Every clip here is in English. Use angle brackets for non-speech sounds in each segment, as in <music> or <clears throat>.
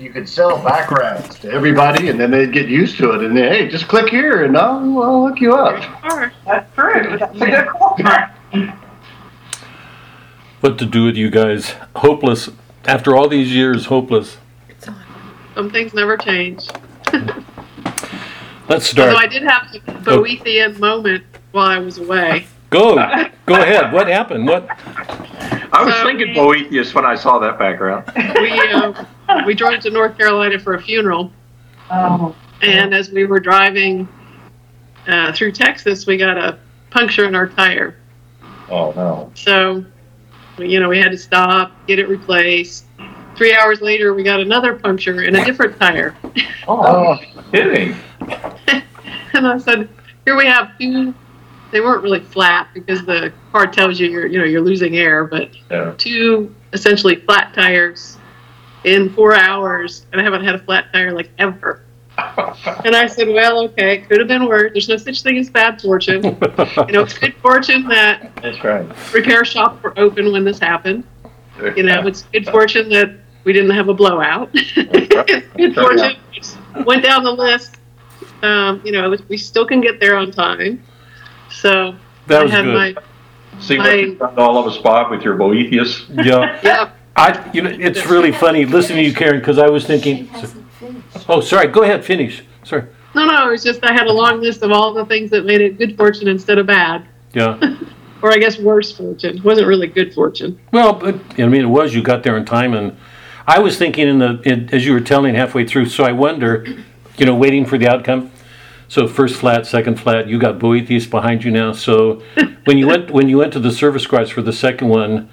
you could sell backgrounds to everybody, and then they'd get used to it. And then, hey, just click here, and I'll, I'll look you up. Sure. That's true. That's a good call. What to do with you guys? Hopeless. After all these years, hopeless. Some things never change. <laughs> Let's start. Although I did have a Boethian moment while I was away. Go. Go ahead. What happened? What? I was So- thinking Boethius when I saw that background. We uh, we drove to North Carolina for a funeral, Oh, and as we were driving uh, through Texas, we got a puncture in our tire. Oh no. So, you know, we had to stop, get it replaced. Three hours later, we got another puncture in a different tire. Oh, kidding. <laughs> And I said, here we have two. They weren't really flat because the car tells you you're, you know, you're losing air, but Yeah. two essentially flat tires in four hours, and I haven't had a flat tire like ever. <laughs> And I said, well, okay, could have been worse. There's no such thing as bad fortune. You know, it's good fortune that That's right. repair shops were open when this happened. You know, it's good fortune that we didn't have a blowout. it's <laughs> good fortune. Went down the list. Um, you know, we still can get there on time. So That I was had good. my See what you've done all of us, Bob, with your Boethius? Yeah. <laughs> yeah. I. You know, it's really funny listening to you, Karen, because I was thinking. Oh, sorry. Go ahead. Finish. Sorry. No, no, it was just I had a long list of all the things that made it good fortune instead of bad, Yeah. <laughs> or I guess worse fortune. It wasn't really good fortune. Well, but I mean, it was. You got there in time, and I was thinking in the in, as you were telling halfway through. So I wonder, you know, waiting for the outcome. So first flat, second flat. You got Boethius behind you now. So when you went when you went to the service garage for the second one,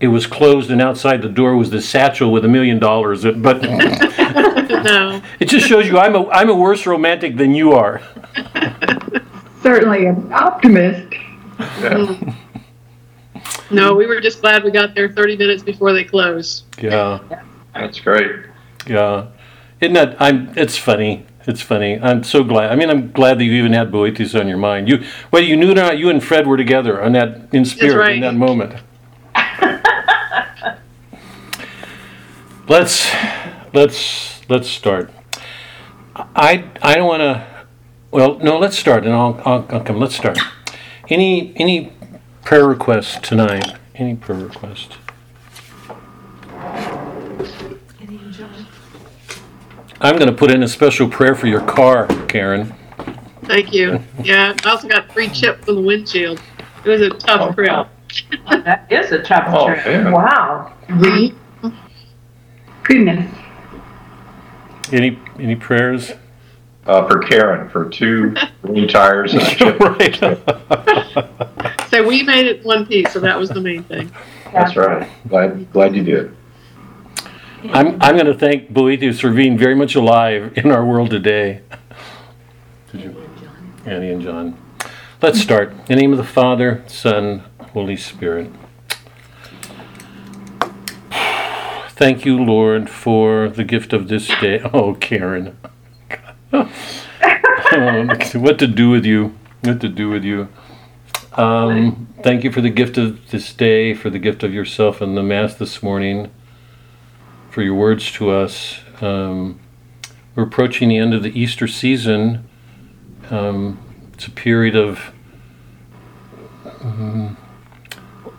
it was closed, and outside the door was the satchel with a million dollars. But <laughs> no, it just shows you I'm a I'm a worse romantic than you are. certainly an optimist. Yeah. no, we were just glad we got there 30 minutes before they closed. Yeah. That's great. Yeah, isn't that? I'm. It's funny. It's funny. I'm so glad. I mean, I'm glad that you even had Boethius on your mind. You, whether you knew it or not, you and Fred were together on that in spirit right. in that moment. let's let's let's start. I I don't want to. Well, no. Let's start, and I'll, I'll I'll come. Let's start. Any any prayer requests tonight? Any prayer requests? I'm going to put in a special prayer for your car, Karen. Thank you. Yeah, I also got free chips on the windshield. It was a tough trip. That is a tough Oh, trip. yeah. Wow. Really? Goodness. Any any prayers? Uh, for Karen, for two green tires and a chip. <laughs> right. So we made it one piece, so that was the main thing. That's right. Glad, glad you did. I'm I'm going to thank Boethius for being very much alive in our world today. Did you? Annie and John. Let's start. In the name of the Father, Son, Holy Spirit. Thank you, Lord, for the gift of this day. <laughs> Oh, Karen. oh, <laughs> what to do with you? What to do with you? Um, thank you for the gift of this day, for the gift of yourself and the Mass this morning, for your words to us. Um, we're approaching the end of the Easter season. Um, it's a period of mm,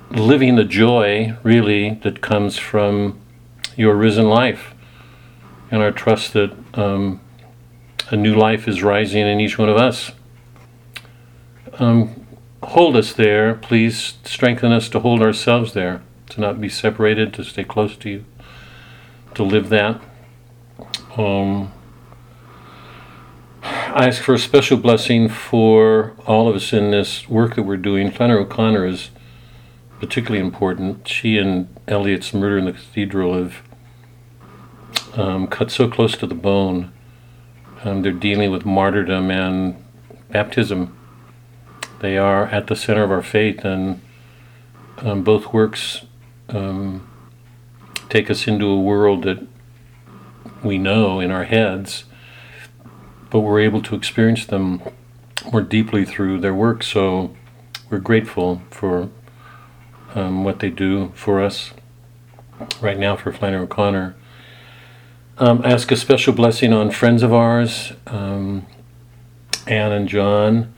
living the joy, really, that comes from your risen life, and our trust that um, a new life is rising in each one of us. Um, hold us there, please. Strengthen us to hold ourselves there, to not be separated, to stay close to you, to live that. Um, I ask for a special blessing for all of us in this work that we're doing. Flannery O'Connor is particularly important. She and Eliot's murder in the cathedral have um, cut so close to the bone. Um, they're dealing with martyrdom and baptism. They are at the center of our faith, and um, both works um, take us into a world that we know in our heads, but we're able to experience them more deeply through their work. So we're grateful for um, what they do for us right now for Flannery O'Connor. Um, ask a special blessing on friends of ours, um, Anne and John.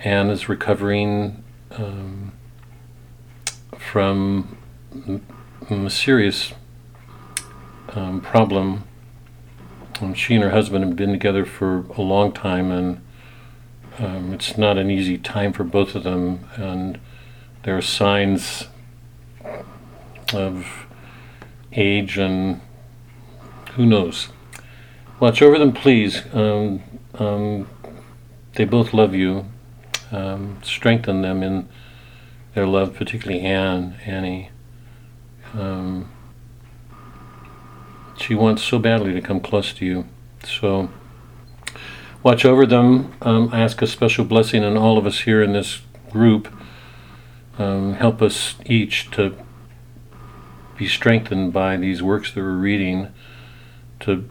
Anne is recovering um, from a serious um, problem. Um, she and her husband have been together for a long time, and um, it's not an easy time for both of them. And there are signs of age and who knows. Watch over them, please. Um, um, they both love you. Um, strengthen them in their love, particularly Anne, Annie. Um, she wants so badly to come close to you. So watch over them. Um, ask a special blessing on all of us here in this group. Um, help us each to be strengthened by these works that we're reading to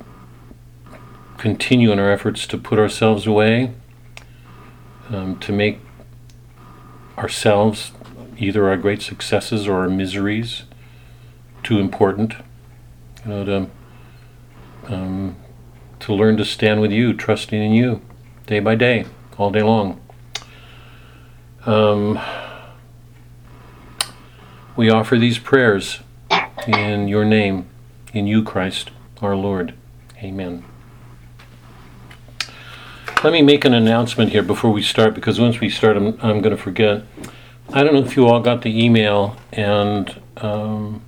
continue in our efforts to put ourselves away, um, to make ourselves either our great successes or our miseries too important. You know, to um, to learn to stand with you, trusting in you, day by day, all day long. Um, we offer these prayers in your name, in you, Christ our Lord. Amen. Let me make an announcement here before we start because once we start, I'm, I'm going to forget. I don't know if you all got the email, and um,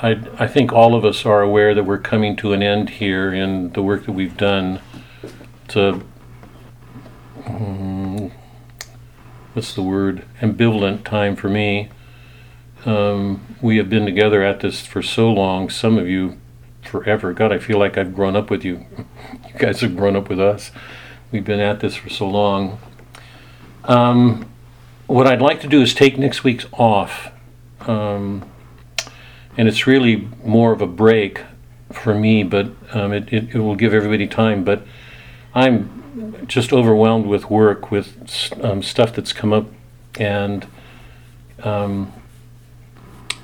I, I think all of us are aware that we're coming to an end here in the work that we've done to, um, what's the word, ambivalent time for me um, we have been together at this for so long, some of you forever. God, I feel like I've grown up with you. <laughs> You guys have grown up with us. We've been at this for so long. Um, what I'd like to do is take next week's off. Um, and it's really more of a break for me, but um, it, it, it, will give everybody time. But I'm just overwhelmed with work, with um, stuff that's come up, and um,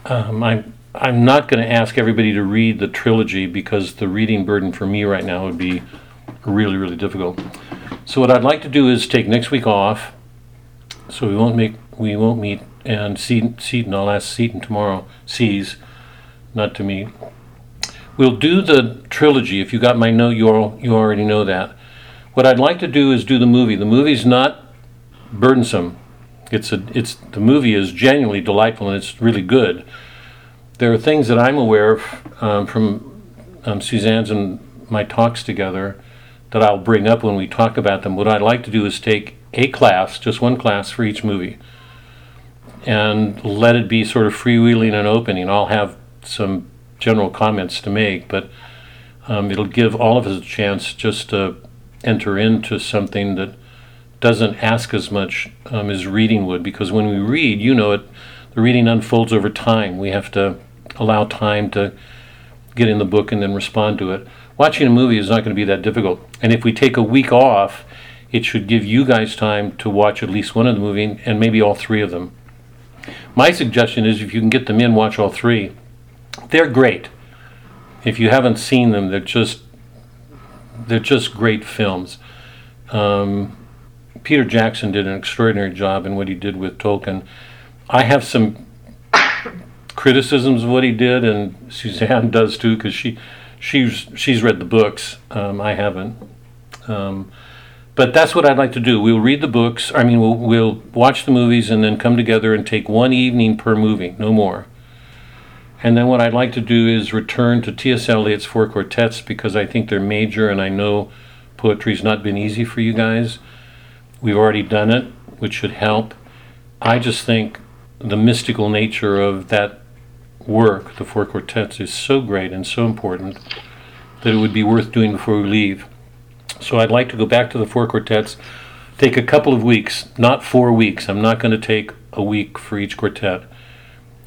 um, I'm I'm not going to ask everybody to read the trilogy because the reading burden for me right now would be really really difficult. So what I'd like to do is take next week off, so we won't make we won't meet and Seaton, Seaton I'll ask Seaton tomorrow sees not to me. We'll do the trilogy. If you got my note, you all, you already know that. What I'd like to do is do the movie. The movie's not burdensome. It's a it's the movie is genuinely delightful and it's really good. There are things that I'm aware of um, from um, Suzanne's and my talks together that I'll bring up when we talk about them. What I'd like to do is take a class, just one class for each movie, and let it be sort of freewheeling and opening. I'll have some general comments to make, but um, it'll give all of us a chance just to enter into something that doesn't ask as much um, as reading would because when we read, you know it, the reading unfolds over time. We have to allow time to get in the book and then respond to it. Watching a movie is not going to be that difficult. And if we take a week off, it should give you guys time to watch at least one of the movie and maybe all three of them. My suggestion is if you can get them in, watch all three. They're great. If you haven't seen them, they're just they're just great films. Um, Peter Jackson did an extraordinary job in what he did with Tolkien. I have some criticisms of what he did, and Suzanne <laughs> does too, because she she's she's read the books. Um, I haven't. Um, but that's what I'd like to do. We'll read the books. I mean, we'll, we'll watch the movies and then come together and take one evening per movie, no more. And then what I'd like to do is return to T.S. Eliot's Four Quartets because I think they're major, and I know poetry's not been easy for you guys. We've already done it, which should help. I just think the mystical nature of that work, the four quartets, is so great and so important that it would be worth doing before we leave. So I'd like to go back to the four quartets, take a couple of weeks, not four weeks. I'm not going to take a week for each quartet.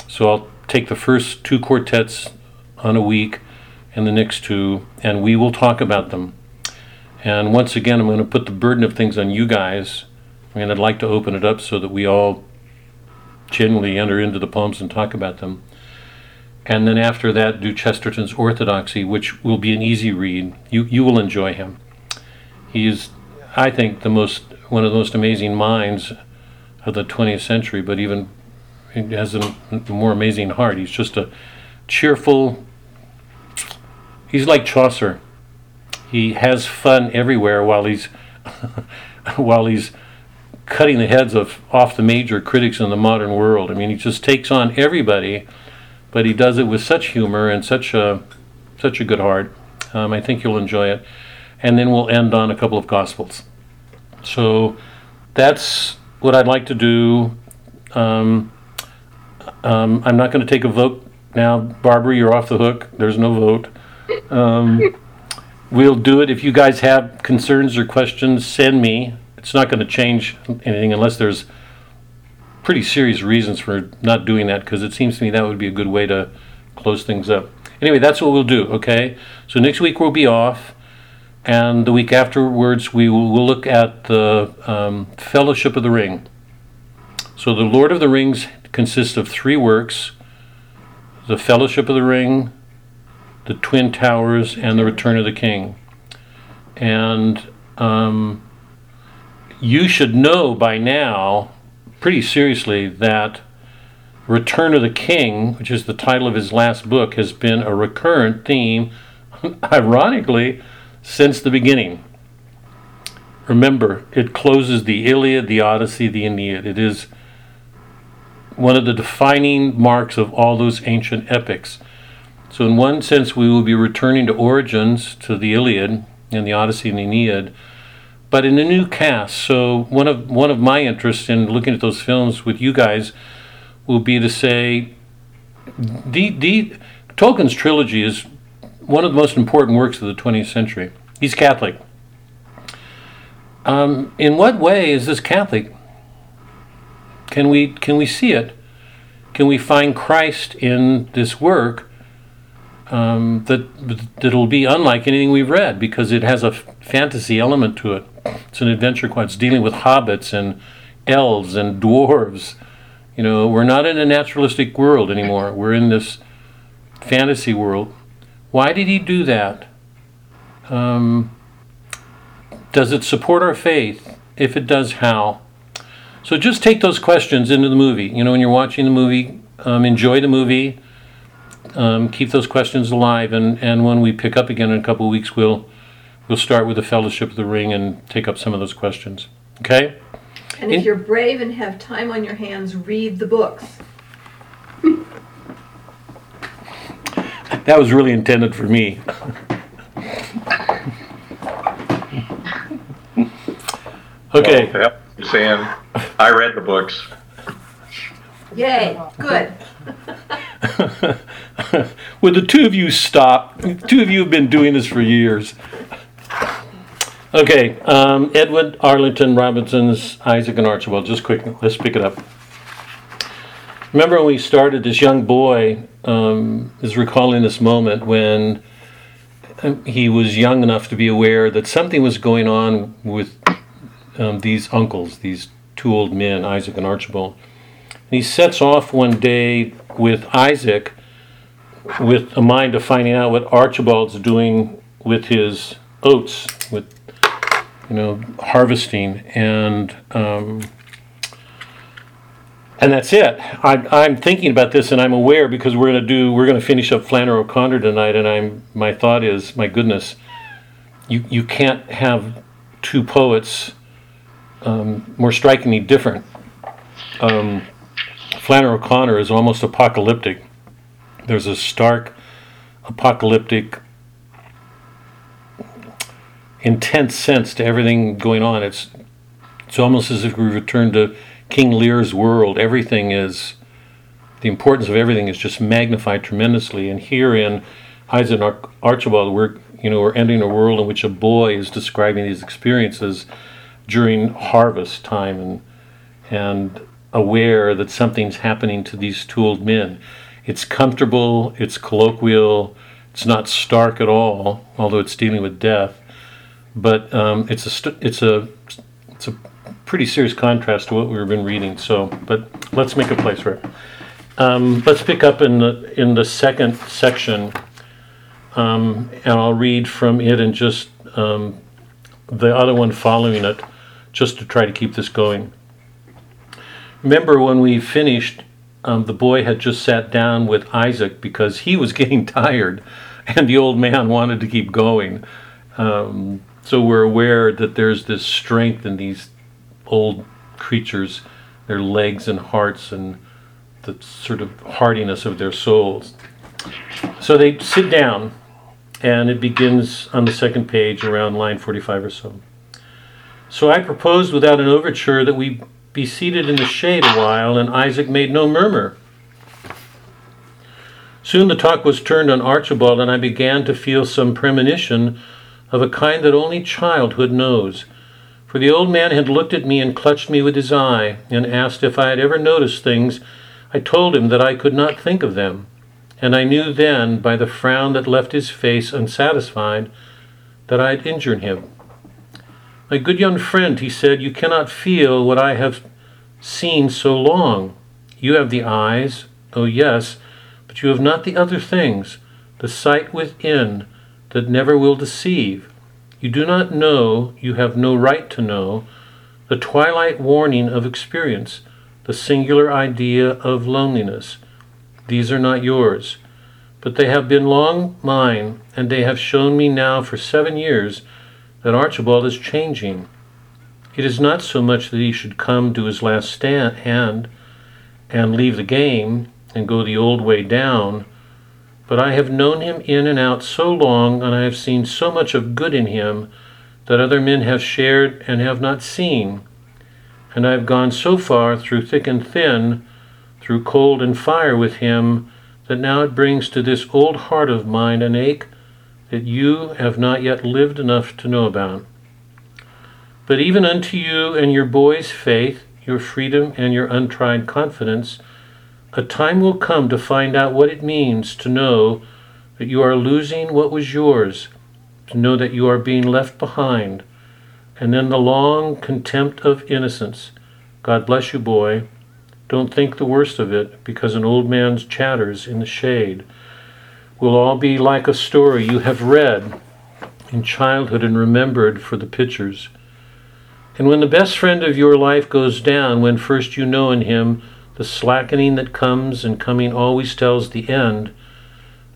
So I'll take the first two quartets on a week and the next two, and we will talk about them. And once again, I'm going to put the burden of things on you guys. And I'd like to open it up so that we all genuinely enter into the poems and talk about them. and then after that do Chesterton's Orthodoxy, which will be an easy read. You you will enjoy him. He is, I think, the most one of the most amazing minds of the 20th century, but even he has a more amazing heart. He's just a cheerful. He's like Chaucer. He has fun everywhere while he's <laughs> while he's cutting the heads of off the major critics in the modern world. I mean, he just takes on everybody, but he does it with such humor and such a such a good heart. Um, I think you'll enjoy it, and then we'll end on a couple of gospels. So that's what I'd like to do. Um, um, I'm not going to take a vote now, Barbara. You're off the hook. There's no vote. Um, we'll do it. If you guys have concerns or questions, send me. It's not going to change anything unless there's pretty serious reasons for not doing that because it seems to me that would be a good way to close things up. Anyway, that's what we'll do, okay? So next week we'll be off, and the week afterwards we will look at the um, Fellowship of the Ring. So the Lord of the Rings consists of three works the Fellowship of the Ring, the Twin Towers, and the Return of the King. And um, you should know by now, pretty seriously, that Return of the King, which is the title of his last book, has been a recurrent theme, <laughs> ironically, since the beginning. Remember, it closes the Iliad, the Odyssey, the Aeneid. It is one of the defining marks of all those ancient epics. So, in one sense, we will be returning to origins, to the Iliad and the Odyssey and the Aeneid, but in a new cast. So, one of one of my interests in looking at those films with you guys will be to say, the, the Tolkien's trilogy is one of the most important works of the 20th century. He's Catholic. Um, in what way is this Catholic? Can we can we see it? Can we find Christ in this work um, that that'll be unlike anything we've read because it has a fantasy element to it. It's an adventure quest. It's dealing with hobbits and elves and dwarves. You know, we're not in a naturalistic world anymore. We're in this fantasy world. Why did he do that? Um, does it support our faith? If it does, how? So just take those questions into the movie. You know, when you're watching the movie, um, enjoy the movie. Um, keep those questions alive, and, and when we pick up again in a couple of weeks, we'll we'll start with the Fellowship of the Ring and take up some of those questions. Okay? And if you're brave and have time on your hands, read the books. That was really intended for me. <laughs> okay. Well, yep, saying, I read the books. Yay, good. <laughs> Would the two of you stop? Two of you have been doing this for years. Okay, um, Edward Arlington Robinson's Isaac and Archibald. Just quick, let's pick it up. Remember when we started, this young boy um, is recalling this moment when um, he was young enough to be aware that something was going on with um, these uncles, these two old men, Isaac and Archibald. And he sets off one day with Isaac with a mind of finding out what Archibald's doing with his oats, with you know harvesting, and um, and that's it. I, I'm thinking about this, and I'm aware because we're going to do we're going to finish up Flannery O'Connor tonight, and I'm my thought is, my goodness, you you can't have two poets um, more strikingly different. Um, Flannery O'Connor is almost apocalyptic. There's a stark, apocalyptic, intense sense to everything going on. It's it's almost as if we returned to King Lear's world. Everything is the importance of everything is just magnified tremendously. And here in Isaac Archibald, we're you know we're entering a world in which a boy is describing these experiences during harvest time and and aware that something's happening to these two old men. It's comfortable, it's colloquial, it's not stark at all, although it's dealing with death. But um, it's a st- it's a it's a pretty serious contrast to what we've been reading. So, but let's make a place for it. Um, let's pick up in the in the second section, um, and I'll read from it and just um, the other one following it, just to try to keep this going. Remember when we finished, um, the boy had just sat down with Isaac because he was <laughs> getting tired, and the old man wanted to keep going. Um, so we're aware that there's this strength in these old creatures, their legs and hearts, and the sort of hardiness of their souls. So they sit down, and it begins on the second page around line 45 or so. So I proposed without an overture that we be seated in the shade a while, and Isaac made no murmur. Soon the talk was turned on Archibald, and I began to feel some premonition of a kind that only childhood knows. For the old man had looked at me and clutched me with his eye, and asked if I had ever noticed things. I told him that I could not think of them, and I knew then, by the frown that left his face unsatisfied, that I had injured him. My good young friend, he said, you cannot feel what I have seen so long. You have the eyes, oh yes, but you have not the other things, the sight within that never will deceive. You do not know, you have no right to know, the twilight warning of experience, the singular idea of loneliness. These are not yours, but they have been long mine, and they have shown me now for seven years that Archibald is changing. It is not so much that he should come to his last stand, hand and leave the game and go the old way down, but I have known him in and out so long, and I have seen so much of good in him that other men have shared and have not seen. And I have gone so far through thick and thin, through cold and fire with him, that now it brings to this old heart of mine an ache that you have not yet lived enough to know about. But even unto you and your boy's faith, your freedom, and your untried confidence, a time will come to find out what it means to know that you are losing what was yours, to know that you are being left behind, and then the long contempt of innocence. God bless you, boy. Don't think the worst of it, because an old man's chatters in the shade will all be like a story you have read in childhood and remembered for the pictures. And when the best friend of your life goes down, when first you know in him the slackening that comes and coming always tells the end,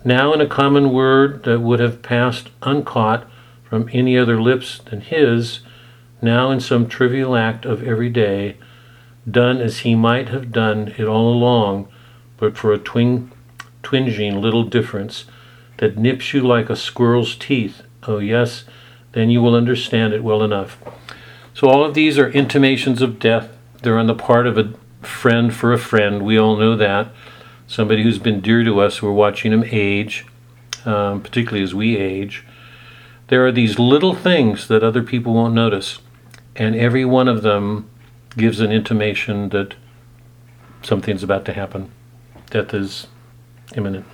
now in a common word that would have passed uncaught from any other lips than his, now in some trivial act of every day, done as he might have done it all along, but for a twin twinging little difference that nips you like a squirrel's teeth. Oh, yes, then you will understand it well enough. So, all of these are intimations of death. They're on the part of a friend for a friend. We all know that. Somebody who's been dear to us, we're watching him age, um, particularly as we age. There are these little things that other people won't notice, and every one of them gives an intimation that something's about to happen. Death is imminent.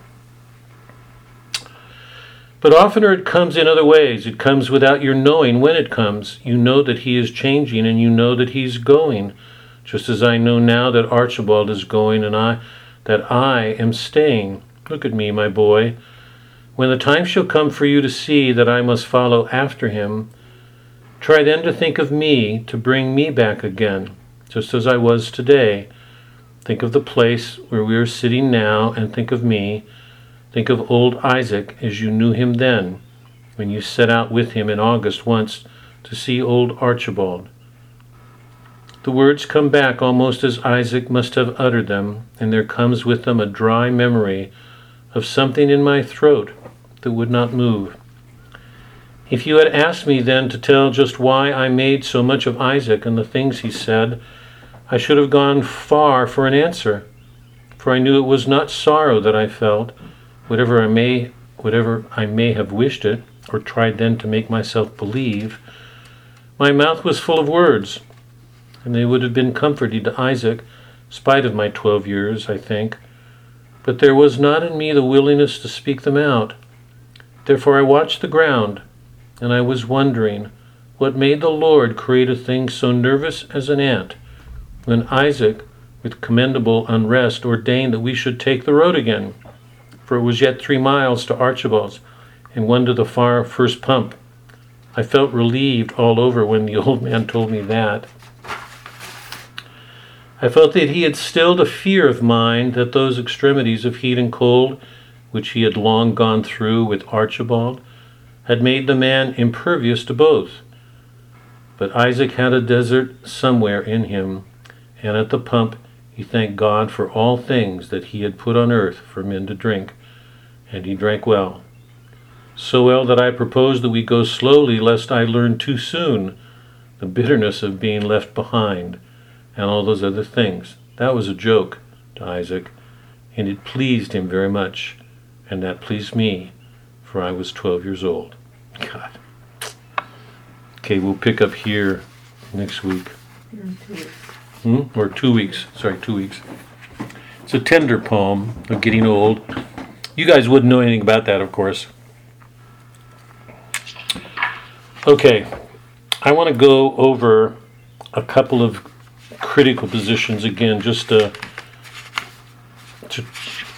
But oftener it comes in other ways. It comes without your knowing when it comes. You know that he is changing and you know that he's going. Just as I know now that Archibald is going and I that I am staying. Look at me, my boy. When the time shall come for you to see that I must follow after him, try then to think of me to bring me back again, just as I was today Think of the place where we are sitting now and think of me. Think of old Isaac as you knew him then, when you set out with him in August once to see old Archibald. The words come back almost as Isaac must have uttered them, and there comes with them a dry memory of something in my throat that would not move. If you had asked me then to tell just why I made so much of Isaac and the things he said, I should have gone far for an answer, for I knew it was not sorrow that I felt, whatever I may whatever I may have wished it, or tried then to make myself believe. My mouth was full of words, and they would have been comforting to Isaac, spite of my twelve years, I think. But there was not in me the willingness to speak them out. Therefore I watched the ground, and I was wondering what made the Lord create a thing so nervous as an ant when Isaac, with commendable unrest, ordained that we should take the road again. For it was yet three miles to Archibald's, and one to the far first pump. I felt relieved all over when the <laughs> old man told me that. I felt that he had stilled a fear of mine that those extremities of heat and cold, which he had long gone through with Archibald, had made the man impervious to both. But Isaac had a desert somewhere in him, and at the pump he thanked God for all things that he had put on earth for men to drink, and he drank well. So well that I proposed that we go slowly, lest I learn too soon the bitterness of being left behind, and all those other things. That was a joke to Isaac, and it pleased him very much, and that pleased me, for I was twelve years old. God. Okay, we'll pick up here next week. Hmm? Or two weeks. Sorry, two weeks. It's a tender poem of getting old. You guys wouldn't know anything about that, of course. Okay, I want to go over a couple of critical positions again, just to, to,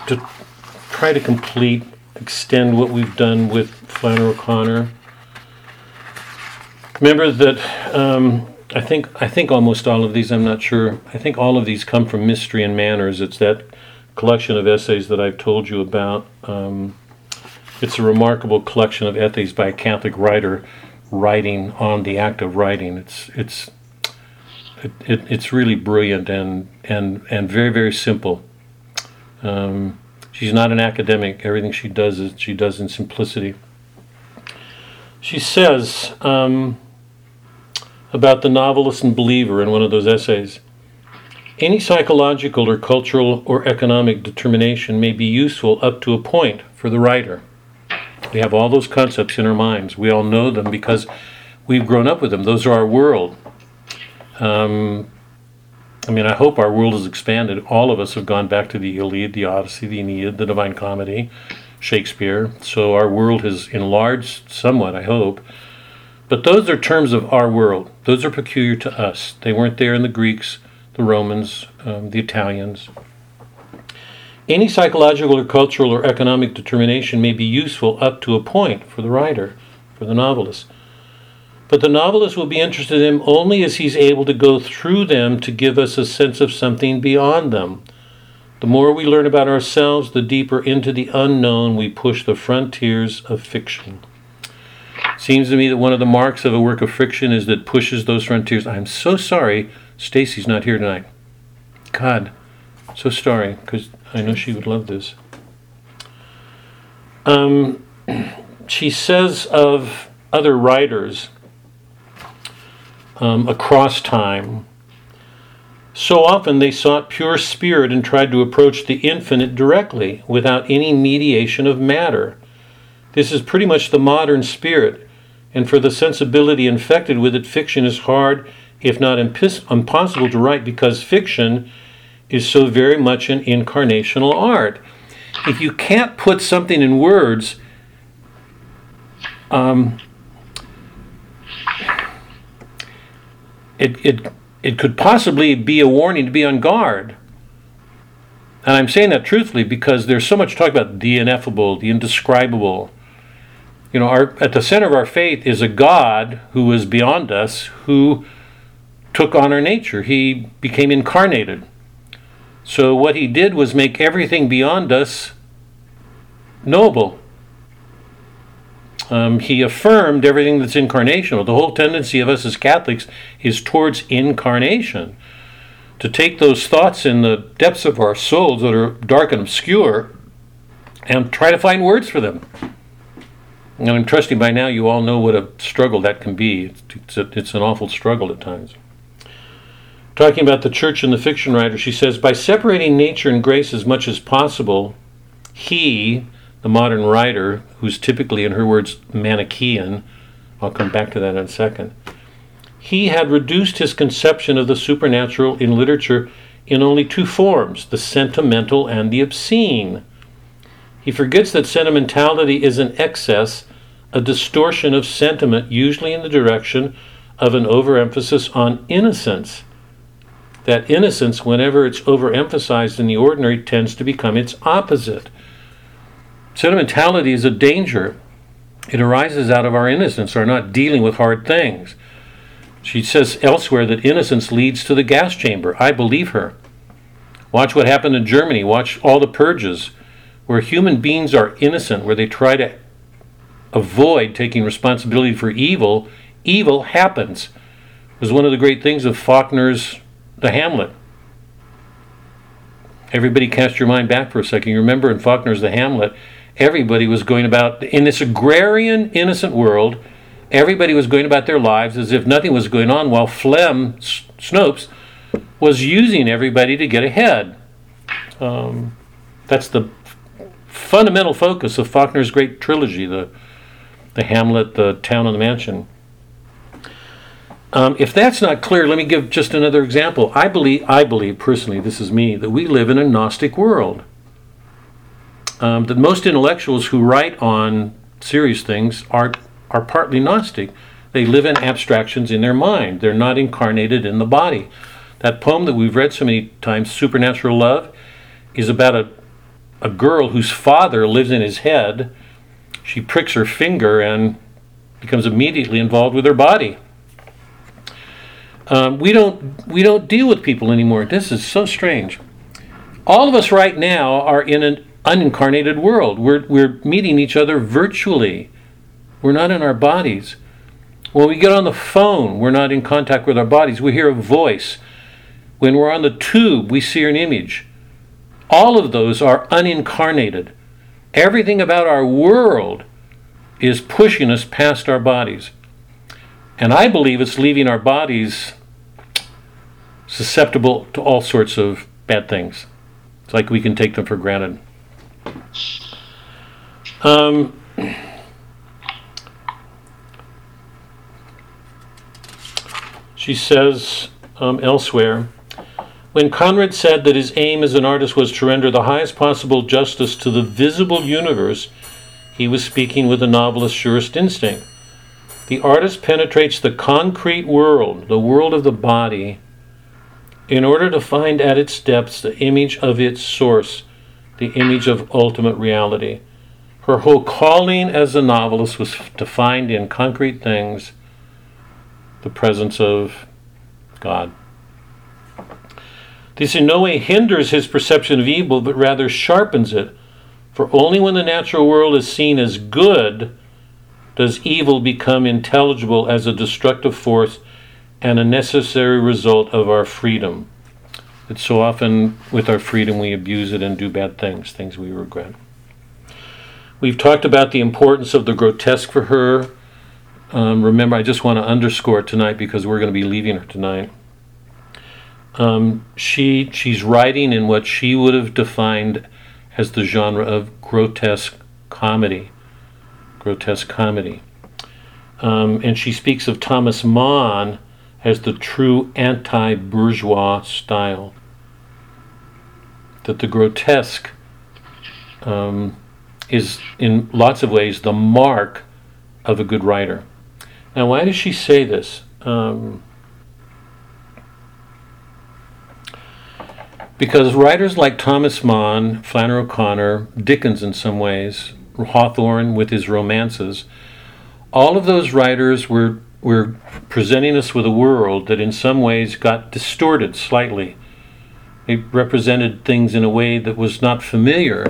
to try to complete, extend what we've done with Flannery O'Connor. Remember that um, I think I think almost all of these. I'm not sure. I think all of these come from Mystery and Manners. It's that collection of essays that I've told you about. Um, it's a remarkable collection of essays by a Catholic writer writing on the act of writing. It's it's it, it, it's really brilliant and and and very very simple. Um, she's not an academic. Everything she does is she does in simplicity. She says um, about the novelist and believer in one of those essays. Any psychological or cultural or economic determination may be useful up to a point for the writer. We have all those concepts in our minds. We all know them because we've grown up with them. Those are our world. Um, I mean, I hope our world has expanded. All of us have gone back to the Iliad, the Odyssey, the Aeneid, the Divine Comedy, Shakespeare. So our world has enlarged somewhat, I hope. But those are terms of our world. Those are peculiar to us. They weren't there in the Greeks, the Romans, um, the Italians. Any psychological or cultural or economic determination may be useful up to a point for the writer, for the novelist. But the novelist will be interested in them only as he's able to go through them to give us a sense of something beyond them. The more we learn about ourselves, the deeper into the unknown we push the frontiers of fiction. Seems to me that one of the marks of a work of fiction is that pushes those frontiers. I'm so sorry Stacy's not here tonight. God, so sorry, because I know she would love this. Um, <clears throat> she says of other writers um, across time, so often they sought pure spirit and tried to approach the infinite directly without any mediation of matter. This is pretty much the modern spirit, and for the sensibility infected with it, fiction is hard, if not impossible, to write because fiction is so very much an incarnational art. If you can't put something in words, um, it, it, it could possibly be a warning to be on guard. And I'm saying that truthfully because there's so much talk about the ineffable, the indescribable. You know, our, at the center of our faith is a God who is beyond us, who took on our nature. He became incarnated. So what he did was make everything beyond us knowable. Um, he affirmed everything that's incarnational. The whole tendency of us as Catholics is towards incarnation. To take those thoughts in the depths of our souls that are dark and obscure and try to find words for them. And I'm trusting by now you all know what a struggle that can be. It's, a, it's an awful struggle at times talking about the church and the fiction writer, she says, by separating nature and grace as much as possible, he, the modern writer, who's typically, in her words, Manichaean, I'll come back to that in a second, he had reduced his conception of the supernatural in literature in only two forms the sentimental and the obscene. He forgets that sentimentality is an excess, a distortion of sentiment, usually in the direction of an overemphasis on innocence that innocence, whenever it's overemphasized in the ordinary, tends to become its opposite. Sentimentality is a danger. It arises out of our innocence, our not dealing with hard things. She says elsewhere that innocence leads to the gas chamber. I believe her. Watch what happened in Germany. Watch all the purges where human beings are innocent, where they try to avoid taking responsibility for evil. Evil happens. It was one of the great things of Faulkner's The Hamlet. Everybody cast your mind back for a second. You remember in Faulkner's The Hamlet, everybody was going about, in this agrarian, innocent world, everybody was going about their lives as if nothing was going on, while Flem, Snopes, was using everybody to get ahead. Um, that's the fundamental focus of Faulkner's great trilogy, the, the Hamlet, the Town and the Mansion. Um, if that's not clear, let me give just another example. I believe, I believe personally, this is me, that we live in a Gnostic world. Um, that most intellectuals who write on serious things are are partly Gnostic. They live in abstractions in their mind. They're not incarnated in the body. That poem that we've read so many times, Supernatural Love, is about a a girl whose father lives in his head. She pricks her finger and becomes immediately involved with her body. Um, we don't we don't deal with people anymore. This is so strange. All of us right now are in an unincarnated world. We're we're meeting each other virtually. We're not in our bodies. When we get on the phone, we're not in contact with our bodies. We hear a voice. When we're on the tube, we see an image. All of those are unincarnated. Everything about our world is pushing us past our bodies. And I believe it's leaving our bodies susceptible to all sorts of bad things. It's like we can take them for granted. Um, she says um, elsewhere when Conrad said that his aim as an artist was to render the highest possible justice to the visible universe, he was speaking with a novelist's surest instinct. The artist penetrates the concrete world, the world of the body, in order to find at its depths the image of its source, the image of ultimate reality. Her whole calling as a novelist was to find in concrete things the presence of God. This in no way hinders his perception of evil, but rather sharpens it. For only when the natural world is seen as good does evil become intelligible as a destructive force and a necessary result of our freedom. It's so often with our freedom we abuse it and do bad things, things we regret. We've talked about the importance of the grotesque for her. Um, remember, I just want to underscore tonight because we're going to be leaving her tonight. Um, she she's writing in what she would have defined as the genre of grotesque comedy. Grotesque comedy. Um, and she speaks of Thomas Mann as the true anti bourgeois style. That the grotesque um, is, in lots of ways, the mark of a good writer. Now, why does she say this? Um, because writers like Thomas Mann, Flannery O'Connor, Dickens in some ways, Hawthorne with his romances, all of those writers were were presenting us with a world that in some ways got distorted slightly. It represented things in a way that was not familiar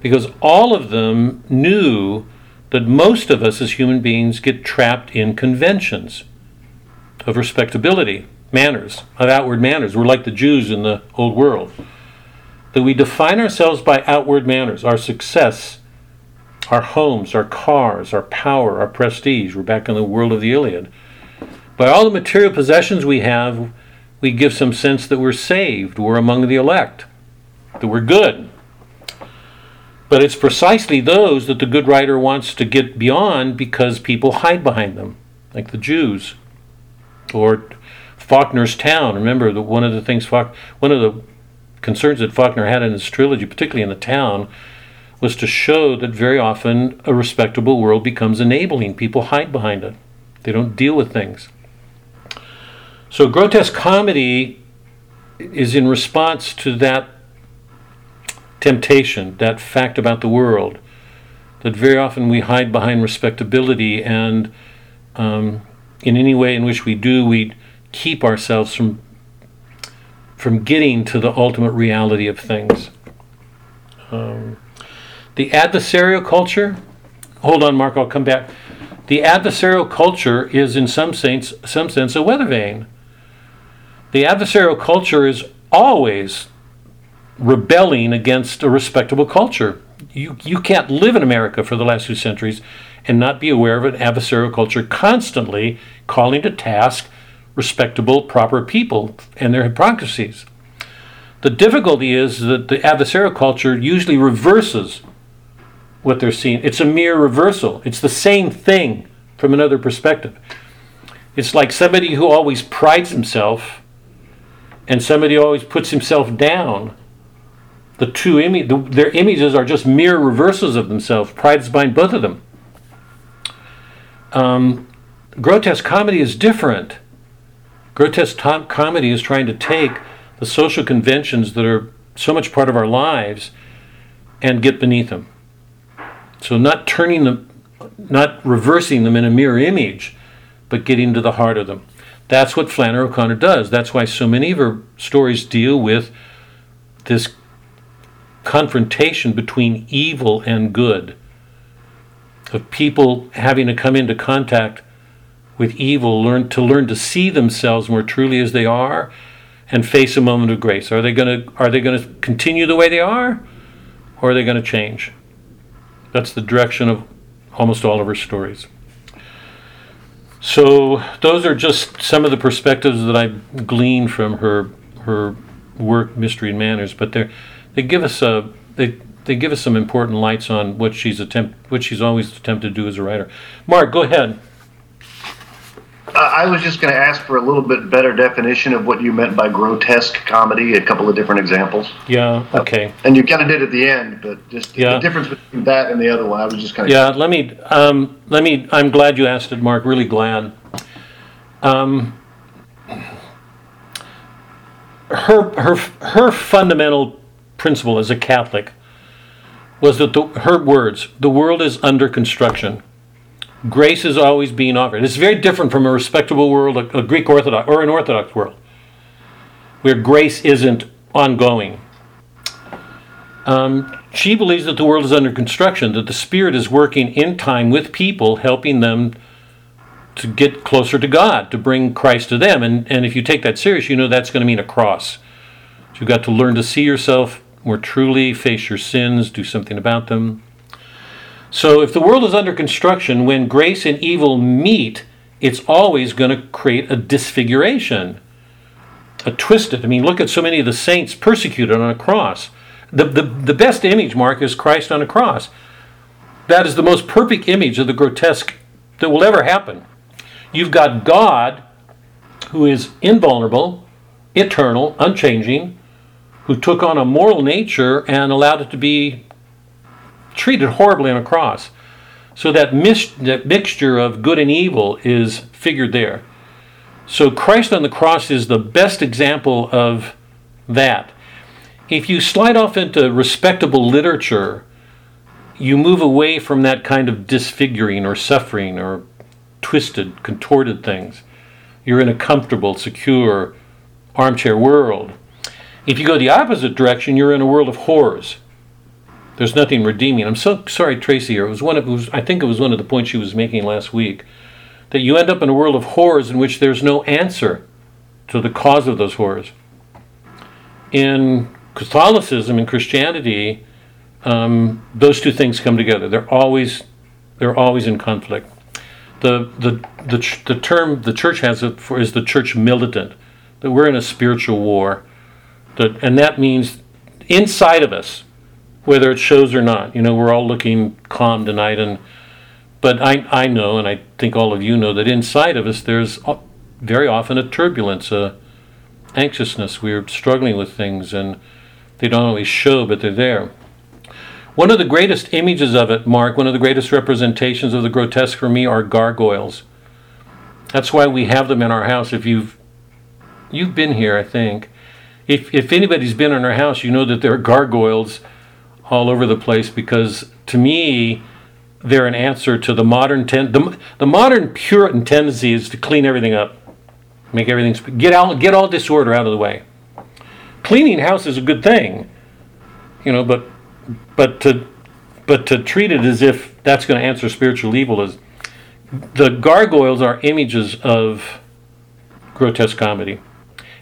because all of them knew that most of us as human beings get trapped in conventions of respectability, manners, of outward manners. We're like the Jews in the old world. That we define ourselves by outward manners, our success our homes, our cars, our power, our prestige. We're back in the world of the Iliad. By all the material possessions we have, we give some sense that we're saved, we're among the elect, that we're good. But it's precisely those that the good writer wants to get beyond because people hide behind them, like the Jews. Or Faulkner's Town. Remember that one of the things Faulk, one of the concerns that Faulkner had in his trilogy, particularly in the town, was to show that very often a respectable world becomes enabling. People hide behind it, they don't deal with things. So, grotesque comedy is in response to that temptation, that fact about the world, that very often we hide behind respectability, and um, in any way in which we do, we keep ourselves from from getting to the ultimate reality of things. Um, the adversarial culture. Hold on, Mark. I'll come back. The adversarial culture is, in some sense, some sense, a weather vane. The adversarial culture is always rebelling against a respectable culture. You, you can't live in America for the last two centuries and not be aware of an adversarial culture constantly calling to task respectable, proper people and their hypocrisies. The difficulty is that the adversarial culture usually reverses what they're seeing. It's a mere reversal, it's the same thing from another perspective. It's like somebody who always prides himself and somebody who always puts himself down the two the, their images are just mere reversals of themselves. Pride is behind both of them. Um, grotesque comedy is different. Grotesque comedy is trying to take the social conventions that are so much part of our lives and get beneath them. So not turning them, not reversing them in a mirror image, but getting to the heart of them. That's what Flannery O'Connor does. That's why so many of her stories deal with this confrontation between evil and good, of people having to come into contact with evil, learn to learn to see themselves more truly as they are, and face a moment of grace. Are they going to are they going to continue the way they are, or are they going to change? That's the direction of almost all of her stories. So those are just some of the perspectives that I gleaned from her her work, Mystery and Manners. But they they give us a they they give us some important lights on what she's attempt what she's always attempted to do as a writer. Mark, go ahead. Uh, I was just going to ask for a little bit better definition of what you meant by grotesque comedy. A couple of different examples. Yeah. Okay. And you kind of did at the end, but just Yeah. the difference between that and the other one. I was just kind of Yeah, let me, um, let me, I'm glad you asked it, Mark, really glad. Um, her, her, her fundamental principle as a Catholic was that the, her words, the world is under construction. Grace is always being offered. It's very different from a respectable world, a, a Greek Orthodox, or an Orthodox world, where grace isn't ongoing. Um, she believes that the world is under construction, that the Spirit is working in time with people, helping them to get closer to God, to bring Christ to them. And, and if you take that serious, you know that's going to mean a cross. So you've got to learn to see yourself more truly, face your sins, do something about them. So if the world is under construction, when grace and evil meet, it's always going to create a disfiguration, a twisted. I mean, look at so many of the saints persecuted on a cross. The, the, the best image, Mark, is Christ on a cross. That is the most perfect image of the grotesque that will ever happen. You've got God, who is invulnerable, eternal, unchanging, who took on a moral nature and allowed it to be treated horribly on a cross. So that, mis- that mixture of good and evil is figured there. So Christ on the cross is the best example of that. If you slide off into respectable literature, you move away from that kind of disfiguring or suffering or twisted, contorted things. You're in a comfortable, secure, armchair world. If you go the opposite direction, you're in a world of horrors. There's nothing redeeming. I'm so sorry, Tracy. Here. It was one of was, I think it was one of the points she was making last week that you end up in a world of horrors in which there's no answer to the cause of those horrors. In Catholicism and Christianity, um, those two things come together. They're always they're always in conflict. The the the, the term the church has it for is the church militant. That we're in a spiritual war. That and that means inside of us, whether it shows or not. You know, we're all looking calm tonight, and but I I know, and I think all of you know that inside of us there's very often a turbulence, a anxiousness. We're struggling with things, and they don't always show, but they're there. One of the greatest images of it, Mark, one of the greatest representations of the grotesque for me are gargoyles. That's why we have them in our house. If you've you've been here, I think. if if anybody's been in our house, you know that there are gargoyles all over the place because to me they're an answer to the modern ten the, the modern Puritan tendency is to clean everything up, make everything sp- get out get all disorder out of the way. Cleaning house is a good thing, you know, but but to but to treat it as if that's going to answer spiritual evil is the gargoyles are images of grotesque comedy.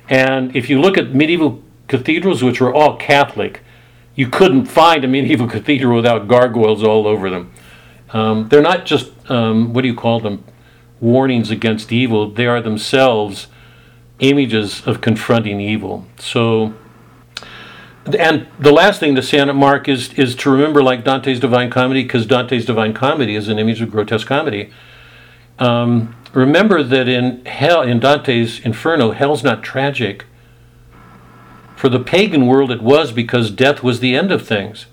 And if you look at medieval cathedrals, which were all Catholic, you couldn't find a medieval <laughs> cathedral without gargoyles all over them. Um, they're not just, um, what do you call them, warnings against evil, they are themselves images of confronting evil. So, and the last thing to say on it, Mark, is, is to remember like Dante's Divine Comedy, because Dante's Divine Comedy is an image of grotesque comedy. Um, remember that in hell, in Dante's Inferno, hell's not tragic. For the pagan world, it was because death was the end of things.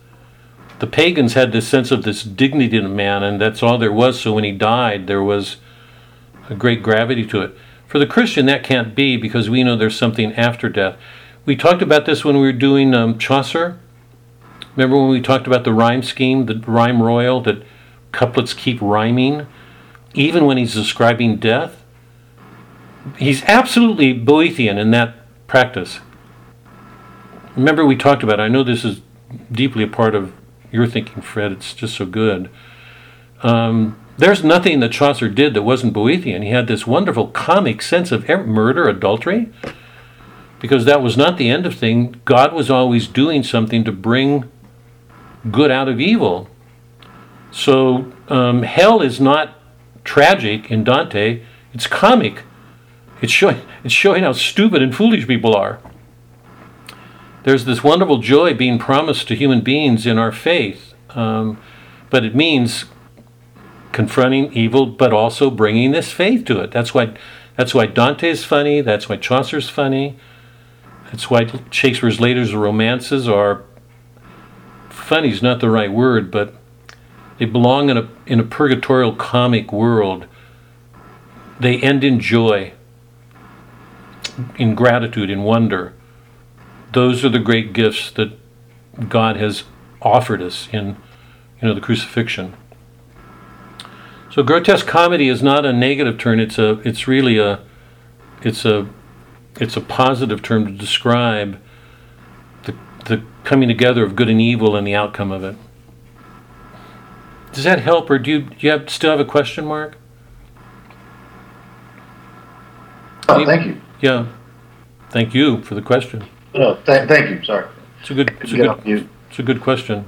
The pagans had this sense of this dignity in man, and that's all there was. So when he died, there was a great gravity to it. For the Christian, that can't be because we know there's something after death. We talked about this when we were doing um, Chaucer. Remember when we talked about the rhyme scheme, the rhyme royal, that couplets keep rhyming? even when he's describing death, he's absolutely Boethian in that practice. Remember, we talked about, I know this is deeply a part of your thinking, Fred, it's just so good. Um, there's nothing that Chaucer did that wasn't Boethian. He had this wonderful comic sense of murder, adultery, because that was not the end of things. God was always doing something to bring good out of evil. So um, hell is not tragic in Dante, it's comic. It's showing, it's showing how stupid and foolish people are. There's this wonderful joy being promised to human beings in our faith, um, but it means confronting evil, but also bringing this faith to it. That's why, that's why Dante is funny. That's why Chaucer's funny. That's why Shakespeare's later romances are funny is not the right word, but they belong in a, in a purgatorial comic world. They end in joy, in gratitude, in wonder. Those are the great gifts that God has offered us in you know, the crucifixion. So grotesque comedy is not a negative term. It's a. It's really a. It's a. It's a positive term to describe the the coming together of good and evil and the outcome of it. Does that help, or do you, do you have, still have a question, Mark? Oh, thank you. Yeah. Thank you for the question. No, th- thank you. Sorry. It's a good, it's a Get off good, mute. it's a good question.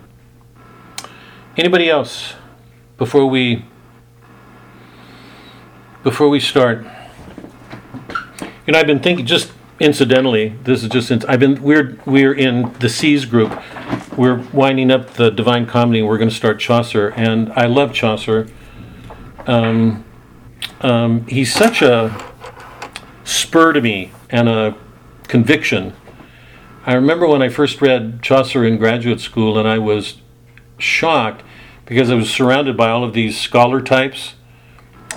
Anybody else before we before we start? You know, I've been thinking just incidentally. This is just since I've been we're we're in the Seas group. We're winding up the Divine Comedy. and We're going to start Chaucer, and I love Chaucer. Um, um, he's such a spur to me and a conviction. I remember when I first read Chaucer in graduate school, and I was shocked because I was surrounded by all of these scholar types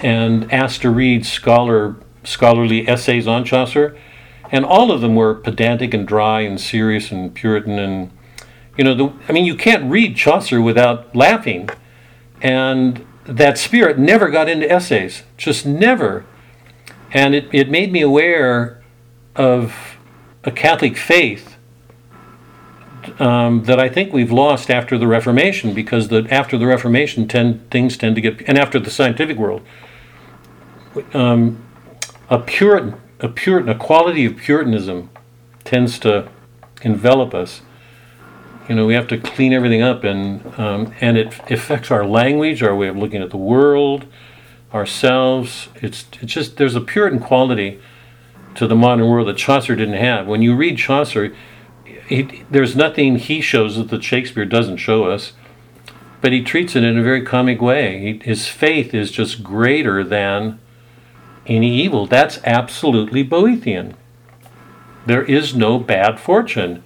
and asked to read scholar scholarly essays on Chaucer, and all of them were pedantic and dry and serious and Puritan and you know the, I mean you can't read Chaucer without laughing, and that spirit never got into essays, just never, and it, it made me aware of a Catholic faith um, that I think we've lost after the Reformation because the after the Reformation tend, things tend to get and after the scientific world um, a Puritan a Puritan a quality of Puritanism tends to envelop us. You know, we have to clean everything up, and um, and it affects our language, our way of looking at the world, ourselves. It's it's just there's a Puritan quality to the modern world that Chaucer didn't have. When you read Chaucer, he, there's nothing he shows that, that Shakespeare doesn't show us, but he treats it in a very comic way. He, his faith is just greater than any evil. That's absolutely Boethian. There is no bad fortune.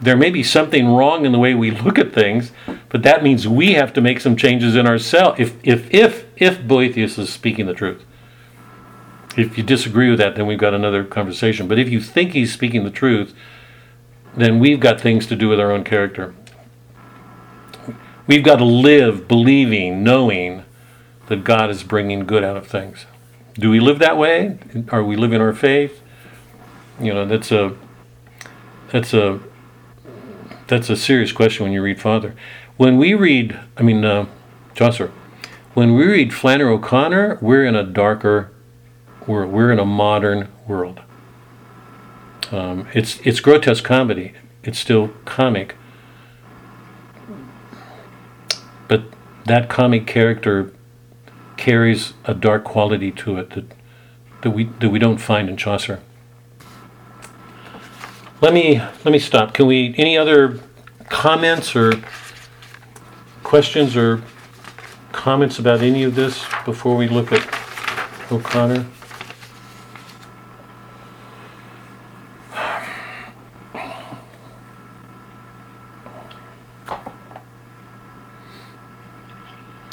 There may be something wrong in the way we look at things, but that means we have to make some changes in ourselves. If if if if Boethius is speaking the truth, if you disagree with that, then we've got another conversation. But if you think he's speaking the truth, then we've got things to do with our own character. We've got to live believing, knowing that God is bringing good out of things. Do we live that way? Are we living our faith? You know, that's a that's a that's a serious question when you read Father. When we read, I mean, uh, Chaucer, when we read Flannery O'Connor, we're in a darker world. We're in a modern world. Um, it's it's grotesque comedy. It's still comic, but that comic character carries a dark quality to it that that we that we don't find in Chaucer. Let me let me stop. Can we any other comments or questions or comments about any of this before we look at O'Connor?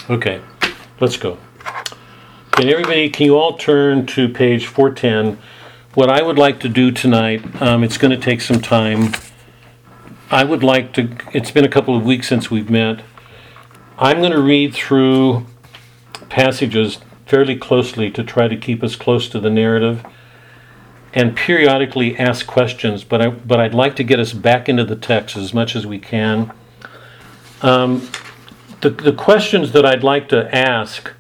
Okay, let's go. Can everybody, can you all turn to page 410? What I would like to do tonight, um, it's going to take some time. I would like to, it's been a couple of weeks since we've met. I'm going to read through passages fairly closely to try to keep us close to the narrative and periodically ask questions, but, I, but I'd like to get us back into the text as much as we can. Um, the, the questions that I'd like to ask,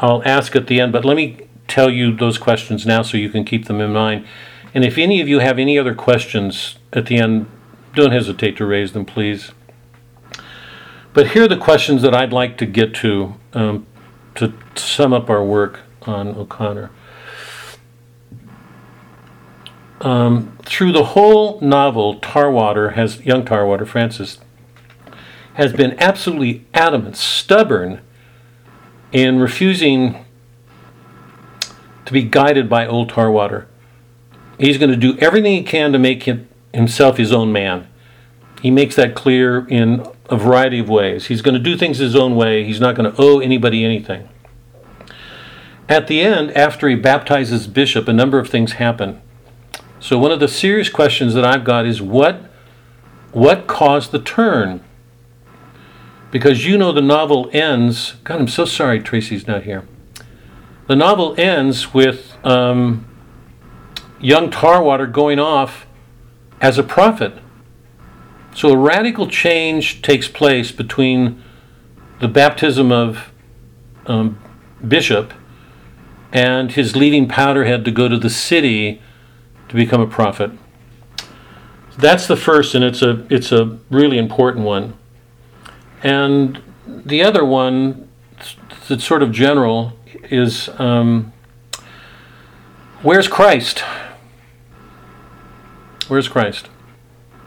I'll ask at the end, but let me tell you those questions now so you can keep them in mind. And if any of you have any other questions at the end, don't hesitate to raise them, please. But here are the questions that I'd like to get to um, to sum up our work on O'Connor. Um, through the whole novel, Tarwater has young Tarwater, Francis, has been absolutely adamant, stubborn in refusing to be guided by old Tarwater. He's going to do everything he can to make him, himself his own man. He makes that clear in a variety of ways. He's going to do things his own way. He's not going to owe anybody anything. At the end, after he baptizes Bishop, a number of things happen. So one of the serious questions that I've got is what what caused the turn? Because you know the novel ends. God, I'm so sorry Tracy's not here. The novel ends with um, young Tarwater going off as a prophet. So a radical change takes place between the baptism of um, Bishop and his leaving Powderhead to go to the city to become a prophet. That's the first, and it's a it's a really important one. And the other one that's sort of general is um, where's Christ? Where's Christ?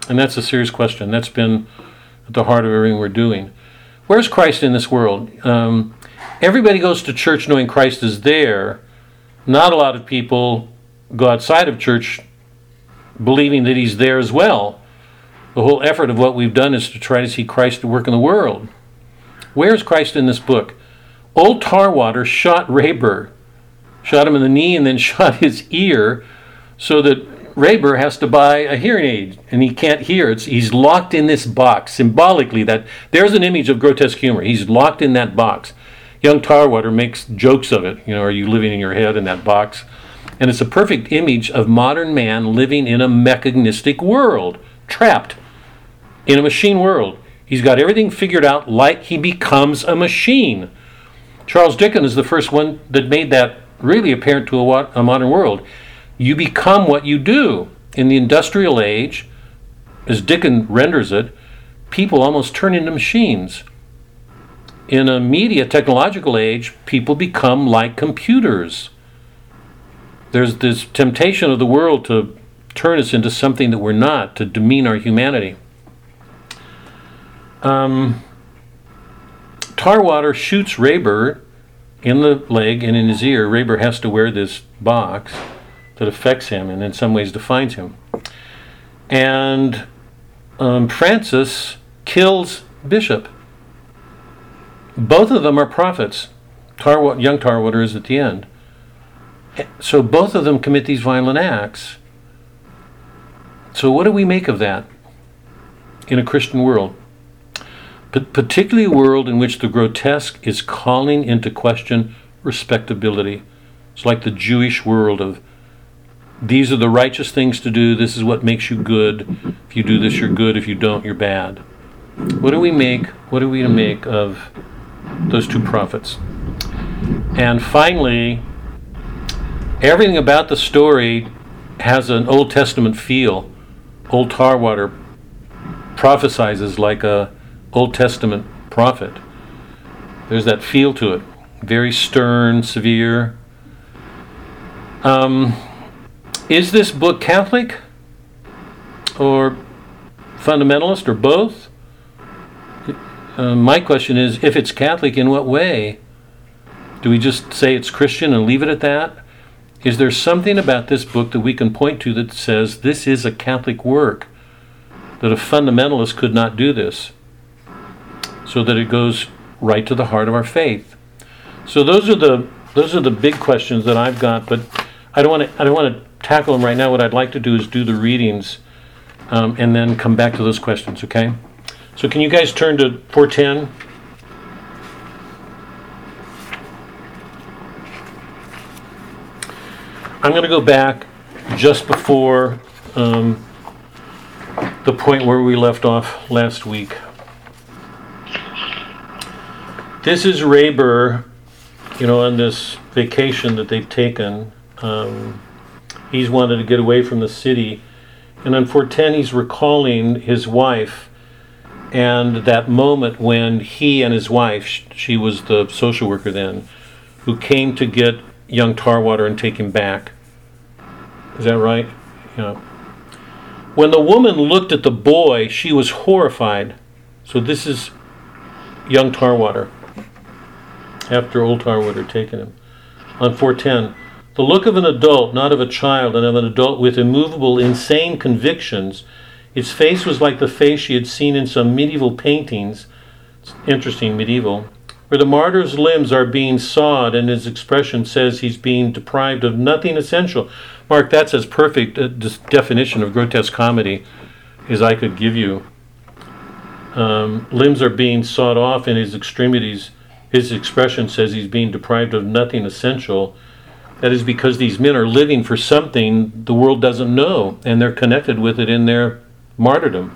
And that's a serious question. That's been at the heart of everything we're doing. Where's Christ in this world? Um, everybody goes to church knowing Christ is there. Not a lot of people go outside of church believing that he's there as well. The whole effort of what we've done is to try to see Christ at work in the world. Where's Christ in this book? Old Tarwater shot Rayber, shot him in the knee and then <laughs> shot his ear so that Rayber has to buy a hearing aid and he can't hear. It's, he's locked in this box. Symbolically, that there's an image of grotesque humor. He's locked in that box. Young Tarwater makes jokes of it. You know, are you living in your head in that box? And it's a perfect image of modern man living in a mechanistic world, trapped in a machine world. He's got everything figured out like he becomes a machine. Charles Dickens is the first one that made that really apparent to a, a modern world. You become what you do. In the industrial age, as Dickens renders it, people almost turn into machines. In a media technological age, people become like computers. There's this temptation of the world to turn us into something that we're not, to demean our humanity. Um, Tarwater shoots Rayber in the leg and in his ear. Rayber has to wear this box that affects him and in some ways defines him. And um, Francis kills Bishop. Both of them are prophets. Tarwater, young Tarwater is at the end. So both of them commit these violent acts. So what do we make of that in a Christian world? Particularly a world in which the grotesque is calling into question respectability. It's like the Jewish world of these are the righteous things to do, this is what makes you good. If you do this, you're good. If you don't, you're bad. What do we make? What are we to make of those two prophets? And finally, everything about the story has an Old Testament feel. Old Tarwater prophesizes like a Old Testament prophet. There's that feel to it, very stern, severe. Um, is this book Catholic or fundamentalist or both? Uh, my question is if it's Catholic, in what way? Do we just say it's Christian and leave it at that? Is there something about this book that we can point to that says this is a Catholic work? That a fundamentalist could not do this? So that it goes right to the heart of our faith. So those are the those are the big questions that I've got, but I don't want to I don't want to tackle them right now. What I'd like to do is do the readings um, and then come back to those questions, okay? So, can you guys turn to 410? I'm going to go back just before um, the point where we left off last week. This is Rayber, you know, on this vacation that they've taken. Um, he's wanted to get away from the city. And on 410, he's recalling his wife and that moment when he and his wife, she was the social worker then, who came to get young Tarwater and take him back. Is that right? Yeah. When the woman looked at the boy, she was horrified. So this is young Tarwater after old Tarwater had taken him. On 410, the look of an adult, not of a child, and of an adult with immovable, insane convictions. Its face was like the face she had seen in some medieval paintings. Interesting, medieval. Where the martyr's limbs are being sawed, and his expression says he's being deprived of nothing essential. Mark, that's as perfect a definition of grotesque comedy as I could give you. Um, limbs are being sawed off in his extremities. His expression says he's being deprived of nothing essential. That is because these men are living for something the world doesn't know, and they're connected with it in their martyrdom.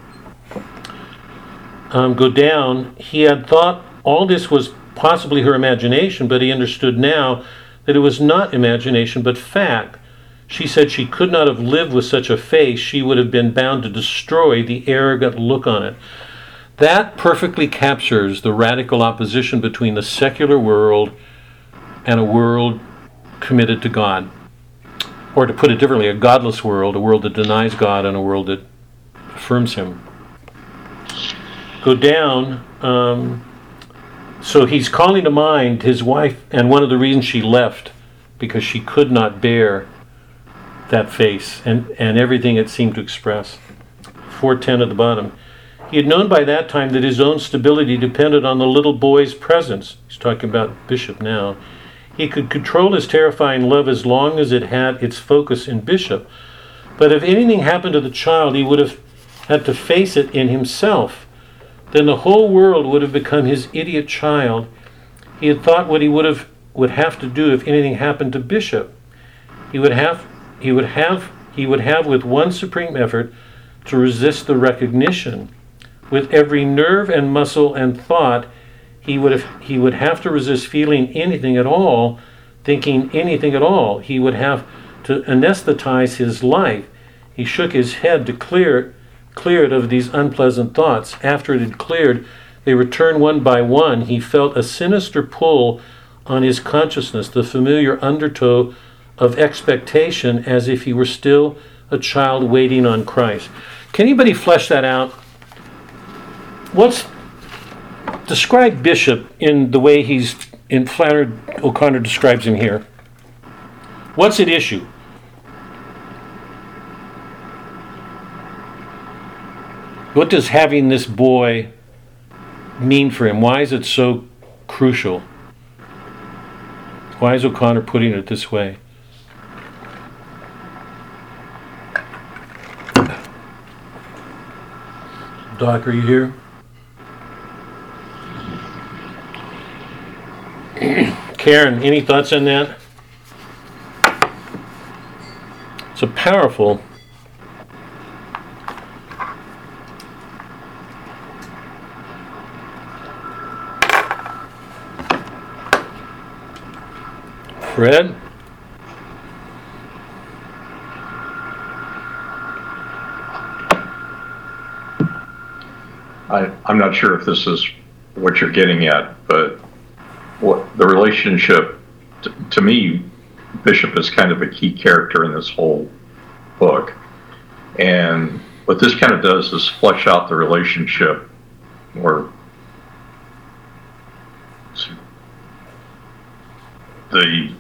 Um, go down. He had thought all this was possibly her imagination, but he understood now that it was not imagination but fact. She said she could not have lived with such a face. She would have been bound to destroy the arrogant look on it. That perfectly captures the radical opposition between the secular world and a world committed to God. Or to put it differently, a godless world, a world that denies God, and a world that affirms Him. Go down. Um, so he's calling to mind his wife, and one of the reasons she left, because she could not bear that face and, and everything it seemed to express. 410 at the bottom. He had known by that time that his own stability depended on the little boy's presence. He's talking about Bishop now he could control his terrifying love as long as it had its focus in Bishop. But if anything happened to the child, he would have had to face it in himself. Then the whole world would have become his idiot child. He had thought what he would have would have to do if anything happened to Bishop. He would have he would have he would have with one supreme effort to resist the recognition. With every nerve and muscle and thought, he would have he would have to resist feeling anything at all, thinking anything at all. He would have to anesthetize his life. He shook his head to clear clear it of these unpleasant thoughts. After it had cleared, they returned one by one. He felt a sinister pull on his consciousness, the familiar undertow of expectation as if he were still a child waiting on Christ. Can anybody flesh that out? what's describe Bishop in the way he's in Flannery O'Connor describes him here. What's at issue? What does having this boy mean for him? Why is it so crucial? Why is O'Connor putting it this way? Doc, are you here? <clears throat> Karen, any thoughts on that? It's a powerful. Fred? I, I'm not sure if this is what you're getting at, but what the relationship, to, to me, Bishop is kind of a key character in this whole book. And what this kind of does is flesh out the relationship or the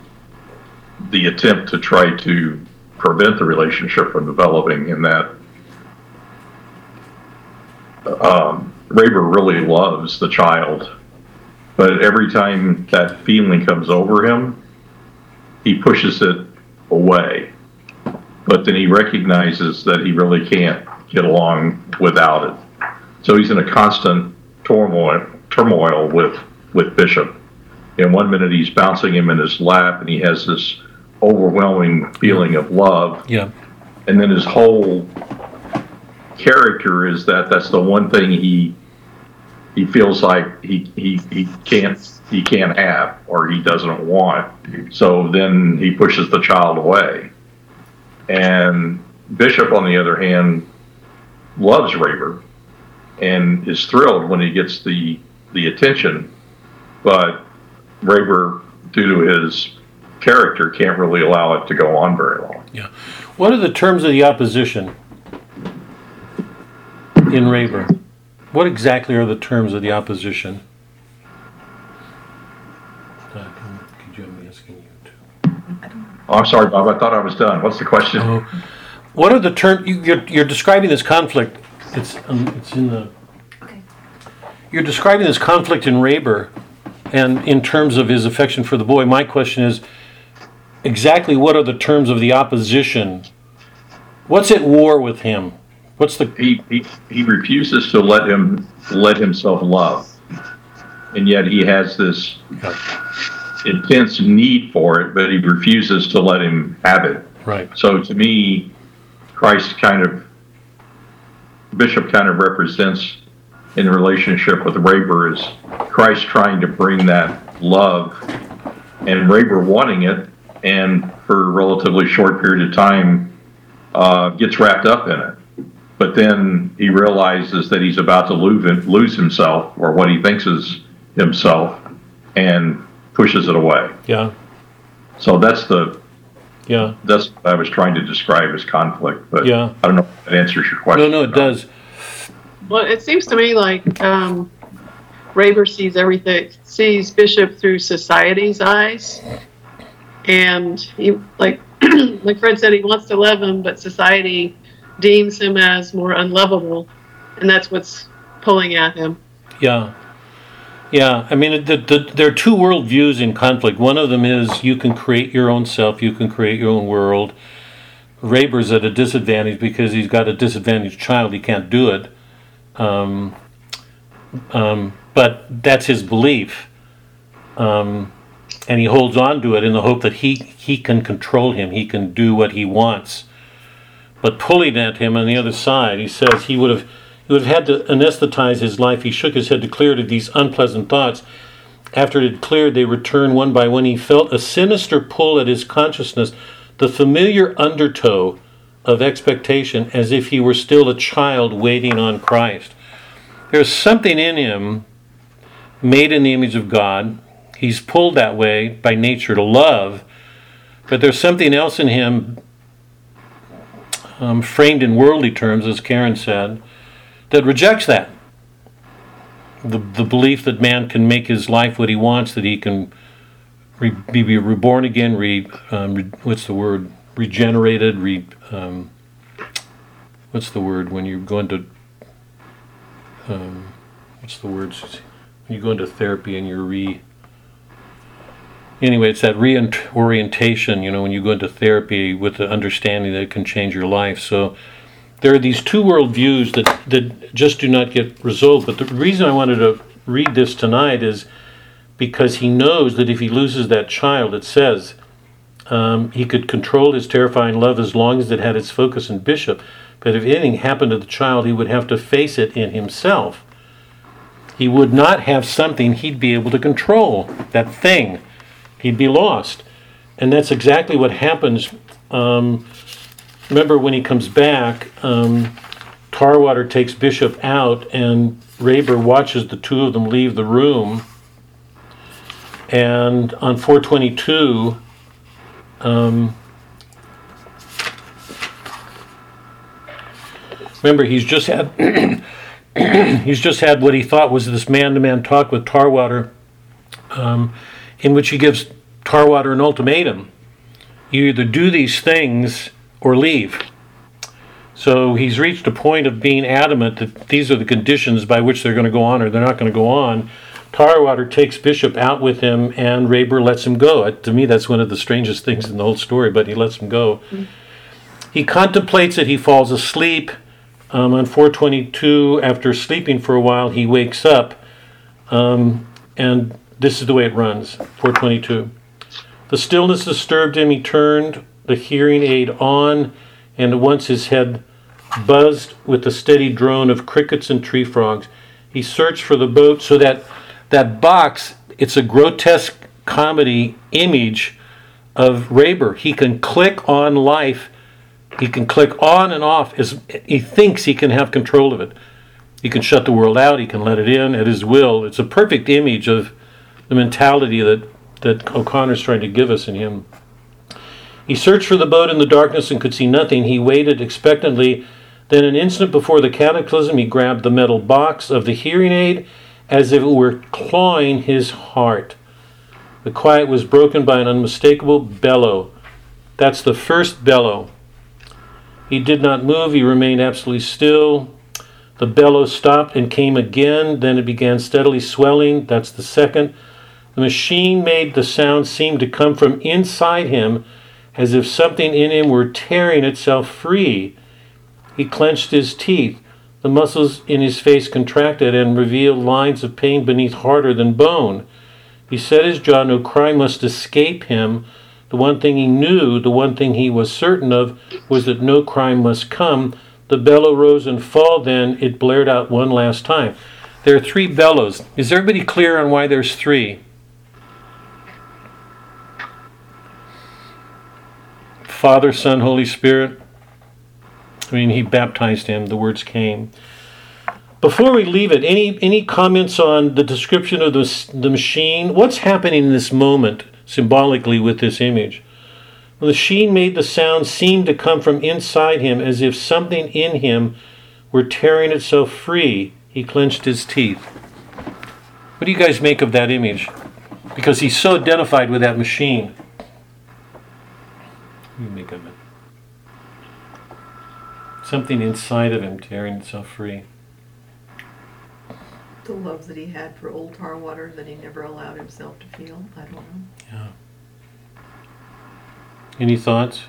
the attempt to try to prevent the relationship from developing in that um, Rayber really loves the child, but every time that feeling comes over him, he pushes it away. But then he recognizes that he really can't get along without it. So he's in a constant turmoil, turmoil with, with Bishop. In one minute, he's bouncing him in his lap, and he has this overwhelming feeling of love. Yeah. And then his whole character is that that's the one thing he he feels like he he, he can't he can't have or he doesn't want. So then he pushes the child away. And Bishop, on the other hand, loves Rayber and is thrilled when he gets the the attention, but Rayber, due to his character, can't really allow it to go on very long. Yeah. What are the terms of the opposition in Rayber? What exactly are the terms of the opposition? Doc, could you have me asking you too? Oh, I'm sorry, Bob. I thought I was done. What's the question? Oh, what are the terms? You, you're, you're describing this conflict. It's um, it's in the. Okay. You're describing this conflict in Rayber, and in terms of his affection for the boy. My question is, exactly what are the terms of the opposition? What's at war with him? What's the He, he he refuses to let him let himself love, and yet he has this intense need for it, but he refuses to let him have it. right? So to me, Christ kind of, Bishop kind of represents in the relationship with Rayber is Christ trying to bring that love and Rayber wanting it and for a relatively short period of time uh, gets wrapped up in it. But then he realizes that he's about to lose, lose himself or what he thinks is himself and pushes it away. Yeah, So that's the yeah. that's what I was trying to describe as conflict, but Yeah. I don't know if that answers your question. No, no, it does. Well, it seems to me like um, Rayber sees everything, sees Bishop through society's eyes, and he like <clears throat> like Fred said, he wants to love him, but society deems him as more unlovable, and that's what's pulling at him. Yeah. Yeah, I mean, the, the, there are two worldviews in conflict. One of them is you can create your own self, you can create your own world. Rayber's at a disadvantage because he's got a disadvantaged child, he can't do it. Um, um, but that's his belief. Um, and he holds on to it in the hope that he, he can control him, he can do what he wants. But pulling at him on the other side, he says he would have he would have had to anesthetize his life. He shook his head to clear it of these unpleasant thoughts. After it had cleared, they returned one by one. He felt a sinister pull at his consciousness, the familiar undertow of expectation, as if he were still a child waiting on Christ. There's something in him made in the image of God. He's pulled that way by nature to love, but there's something else in him, um, framed in worldly terms, as Karen said, that rejects that. The, the belief that man can make his life what he wants, that he can re, be, be reborn again, re, um, re, what's the word? Regenerated, re, um, what's the word when you go into, um, what's the word? When you go into therapy and you're re, anyway, it's that reorientation, you know, when you go into therapy with the understanding that it can change your life. So, there are these two worldviews that, that just do not get resolved. But the reason I wanted to read this tonight is because he knows that if he loses that child, it says um, he could control his terrifying love as long as it had its focus in Bishop. But if anything happened to the child, he would have to face it in himself. He would not have something he'd be able to control, that thing. He'd be lost. And that's exactly what happens. Um, remember when he comes back, um, Tarwater takes Bishop out, and Rayber watches the two of them leave the room. And on 422, um, remember he's just had <clears throat> he's just had what he thought was this man-to-man talk with Tarwater, um, in which he gives Tarwater an ultimatum: you either do these things or leave. So he's reached a point of being adamant that these are the conditions by which they're going to go on or they're not going to go on. Tarwater takes Bishop out with him, and Rayber lets him go. To me, that's one of the strangest things in the whole story, but he lets him go. Mm-hmm. He contemplates it, he falls asleep. Um, on 422, after sleeping for a while, he wakes up, um, and this is the way it runs 422. The stillness disturbed him. He turned the hearing aid on, and once his head buzzed with the steady drone of crickets and tree frogs. He searched for the boat so that that box, it's a grotesque comedy image of Rayber. He can click on life. He can click on and off as he thinks he can have control of it. He can shut the world out. He can let it in at his will. It's a perfect image of the mentality that that O'Connor's trying to give us in him. He searched for the boat in the darkness and could see nothing. He waited expectantly. Then, an instant before the cataclysm, he grabbed the metal box of the hearing aid as if it were clawing his heart. The quiet was broken by an unmistakable bellow. That's the first bellow. He did not move, he remained absolutely still. The bellow stopped and came again, then it began steadily swelling. That's the second. The machine made the sound seem to come from inside him, as if something in him were tearing itself free. He clenched his teeth. The muscles in his face contracted and revealed lines of pain beneath harder than bone. He set his jaw, no cry must escape him. The one thing he knew, the one thing he was certain of, was that no crime must come. The bellow rose and fall, then it blared out one last time. There are three bellows. Is everybody clear on why there's three? Father, Son, Holy Spirit. I mean, he baptized him, the words came. Before we leave it, any, any comments on the description of the, the machine? What's happening in this moment symbolically with this image? the machine made the sound seem to come from inside him as if something in him were tearing itself free. He clenched his teeth. What do you guys make of that image? Because he's so identified with that machine. What do you make of it? Something inside of him tearing itself free. The love that he had for Old Tarwater that he never allowed himself to feel. I don't know. Yeah. Any thoughts?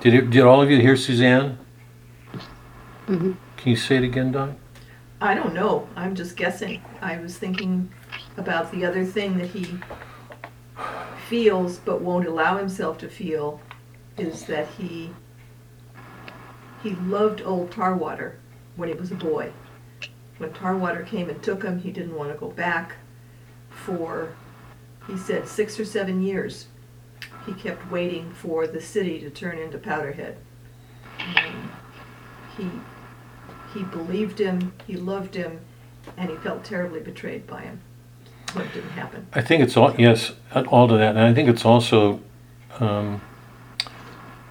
Did it, did all of you hear Suzanne? Mm-hmm. Can you say it again, Don? I don't know. I'm just guessing. I was thinking about the other thing that he feels but won't allow himself to feel is that he he loved old Tarwater when he was a boy. When Tarwater came and took him, he didn't want to go back for he said six or seven years. He kept waiting for the city to turn into Powderhead. And he he believed him, he loved him, and he felt terribly betrayed by him. What didn't happen. I think it's all yes, all to that, and I think it's also um,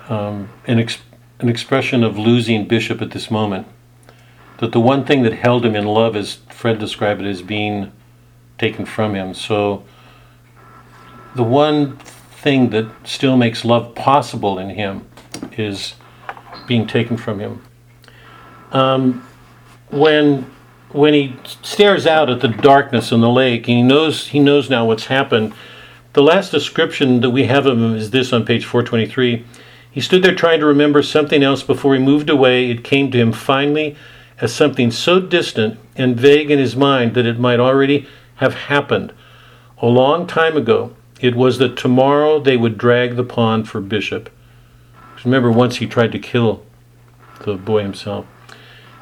um, an, ex- an expression of losing Bishop at this moment. That the one thing that held him in love, as Fred described it, is being taken from him. So the one thing that still makes love possible in him is being taken from him. Um, when when he stares out at the darkness in the lake, and he knows he knows now what's happened. The last description that we have of him is this on page 423. He stood there trying to remember something else before he moved away. It came to him finally as something so distant and vague in his mind that it might already have happened. A long time ago, it was that tomorrow they would drag the pond for Bishop. Remember, once he tried to kill the boy himself.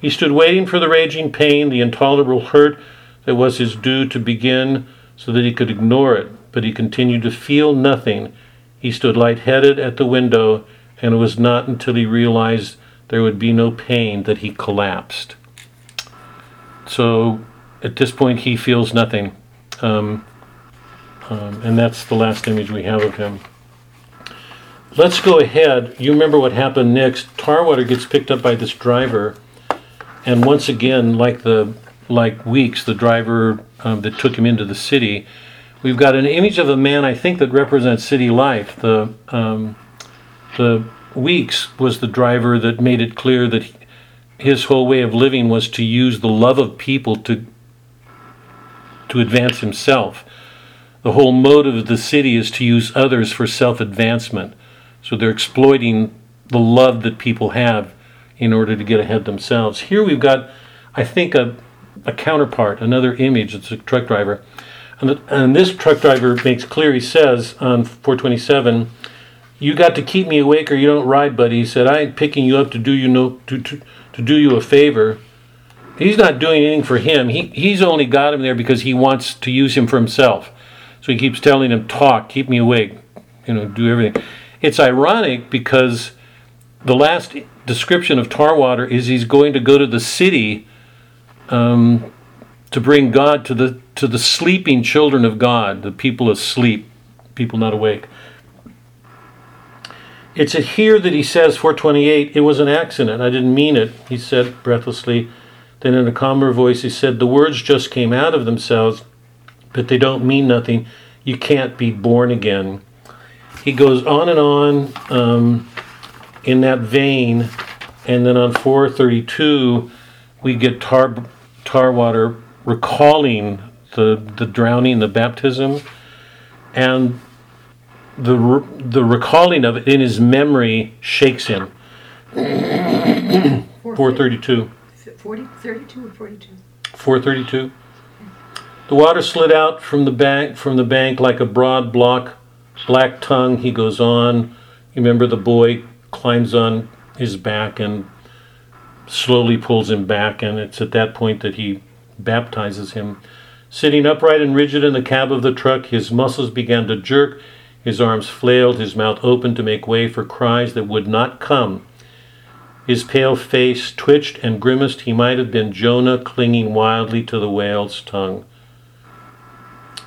He stood waiting for the raging pain, the intolerable hurt that was his due to begin so that he could ignore it, but he continued to feel nothing. He stood light-headed at the window, and it was not until he realized there would be no pain that he collapsed. So at this point, he feels nothing. Um, um, and that's the last image we have of him. Let's go ahead. You remember what happened next. Tarwater gets picked up by this driver, and once again, like the like Weeks, the driver um, that took him into the city, we've got an image of a man I think that represents city life. The um, the Weeks was the driver that made it clear that his whole way of living was to use the love of people to to advance himself. The whole motive of the city is to use others for self advancement. So they're exploiting the love that people have in order to get ahead themselves. Here we've got, I think, a, a counterpart, another image. It's a truck driver. And, the, and this truck driver makes clear, he says on 427, you got to keep me awake or you don't ride, buddy. He said, I ain't picking you up to do you no to, to, to do you a favor. He's not doing anything for him. He, he's only got him there because he wants to use him for himself. So he keeps telling him, talk, keep me awake, you know, do everything. It's ironic because the last description of Tarwater is he's going to go to the city um, to bring God to the to the sleeping children of God, the people asleep, people not awake. It's here that he says 428, it was an accident. I didn't mean it, he said breathlessly. Then in a calmer voice he said, The words just came out of themselves, but they don't mean nothing. You can't be born again. He goes on and on um, in that vein, and then on 432, we get tar, Tarwater recalling the, the drowning, the baptism, and the, the recalling of it in his memory shakes him. <coughs> 432. 40, 32 or 42? 432. The water slid out from the bank from the bank like a broad block, black tongue. He goes on. You remember the boy climbs on his back and slowly pulls him back, and it's at that point that he baptizes him. Sitting upright and rigid in the cab of the truck, his muscles began to jerk, his arms flailed, his mouth opened to make way for cries that would not come. His pale face twitched and grimaced. He might have been Jonah clinging wildly to the whale's tongue.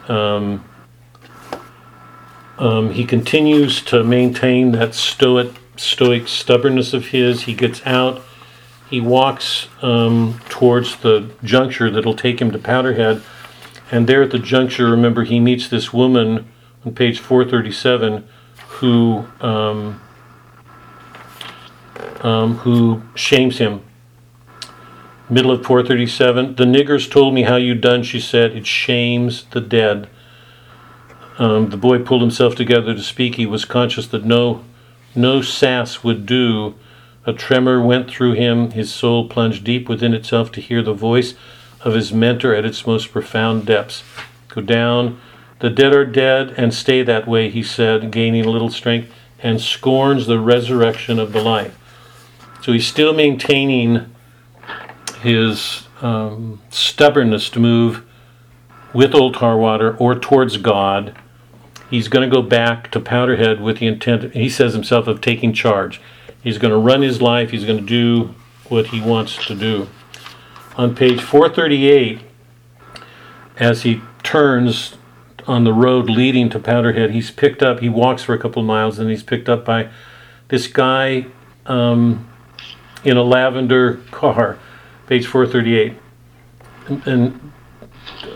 Um, um, he continues to maintain that stoic, stoic stubbornness of his. He gets out. He walks um, towards the juncture that'll take him to Powderhead. And there at the juncture, remember, he meets this woman on page 437 who um, um, who shames him. Middle of 437. The niggers told me how you done, she said. It shames the dead. Um, the boy pulled himself together to speak. He was conscious that no, no sass would do. A tremor went through him. His soul plunged deep within itself to hear the voice of his mentor at its most profound depths. Go down. The dead are dead and stay that way, he said, gaining a little strength, and scorns the resurrection of the life. So he's still maintaining his um, stubbornness to move with Old Tarwater or towards God. He's going to go back to Powderhead with the intent, he says himself, of taking charge. He's going to run his life, he's going to do what he wants to do. On page 438, as he turns on the road leading to Powderhead, he's picked up, he walks for a couple of miles, and he's picked up by this guy um, in a lavender car, page 438. And,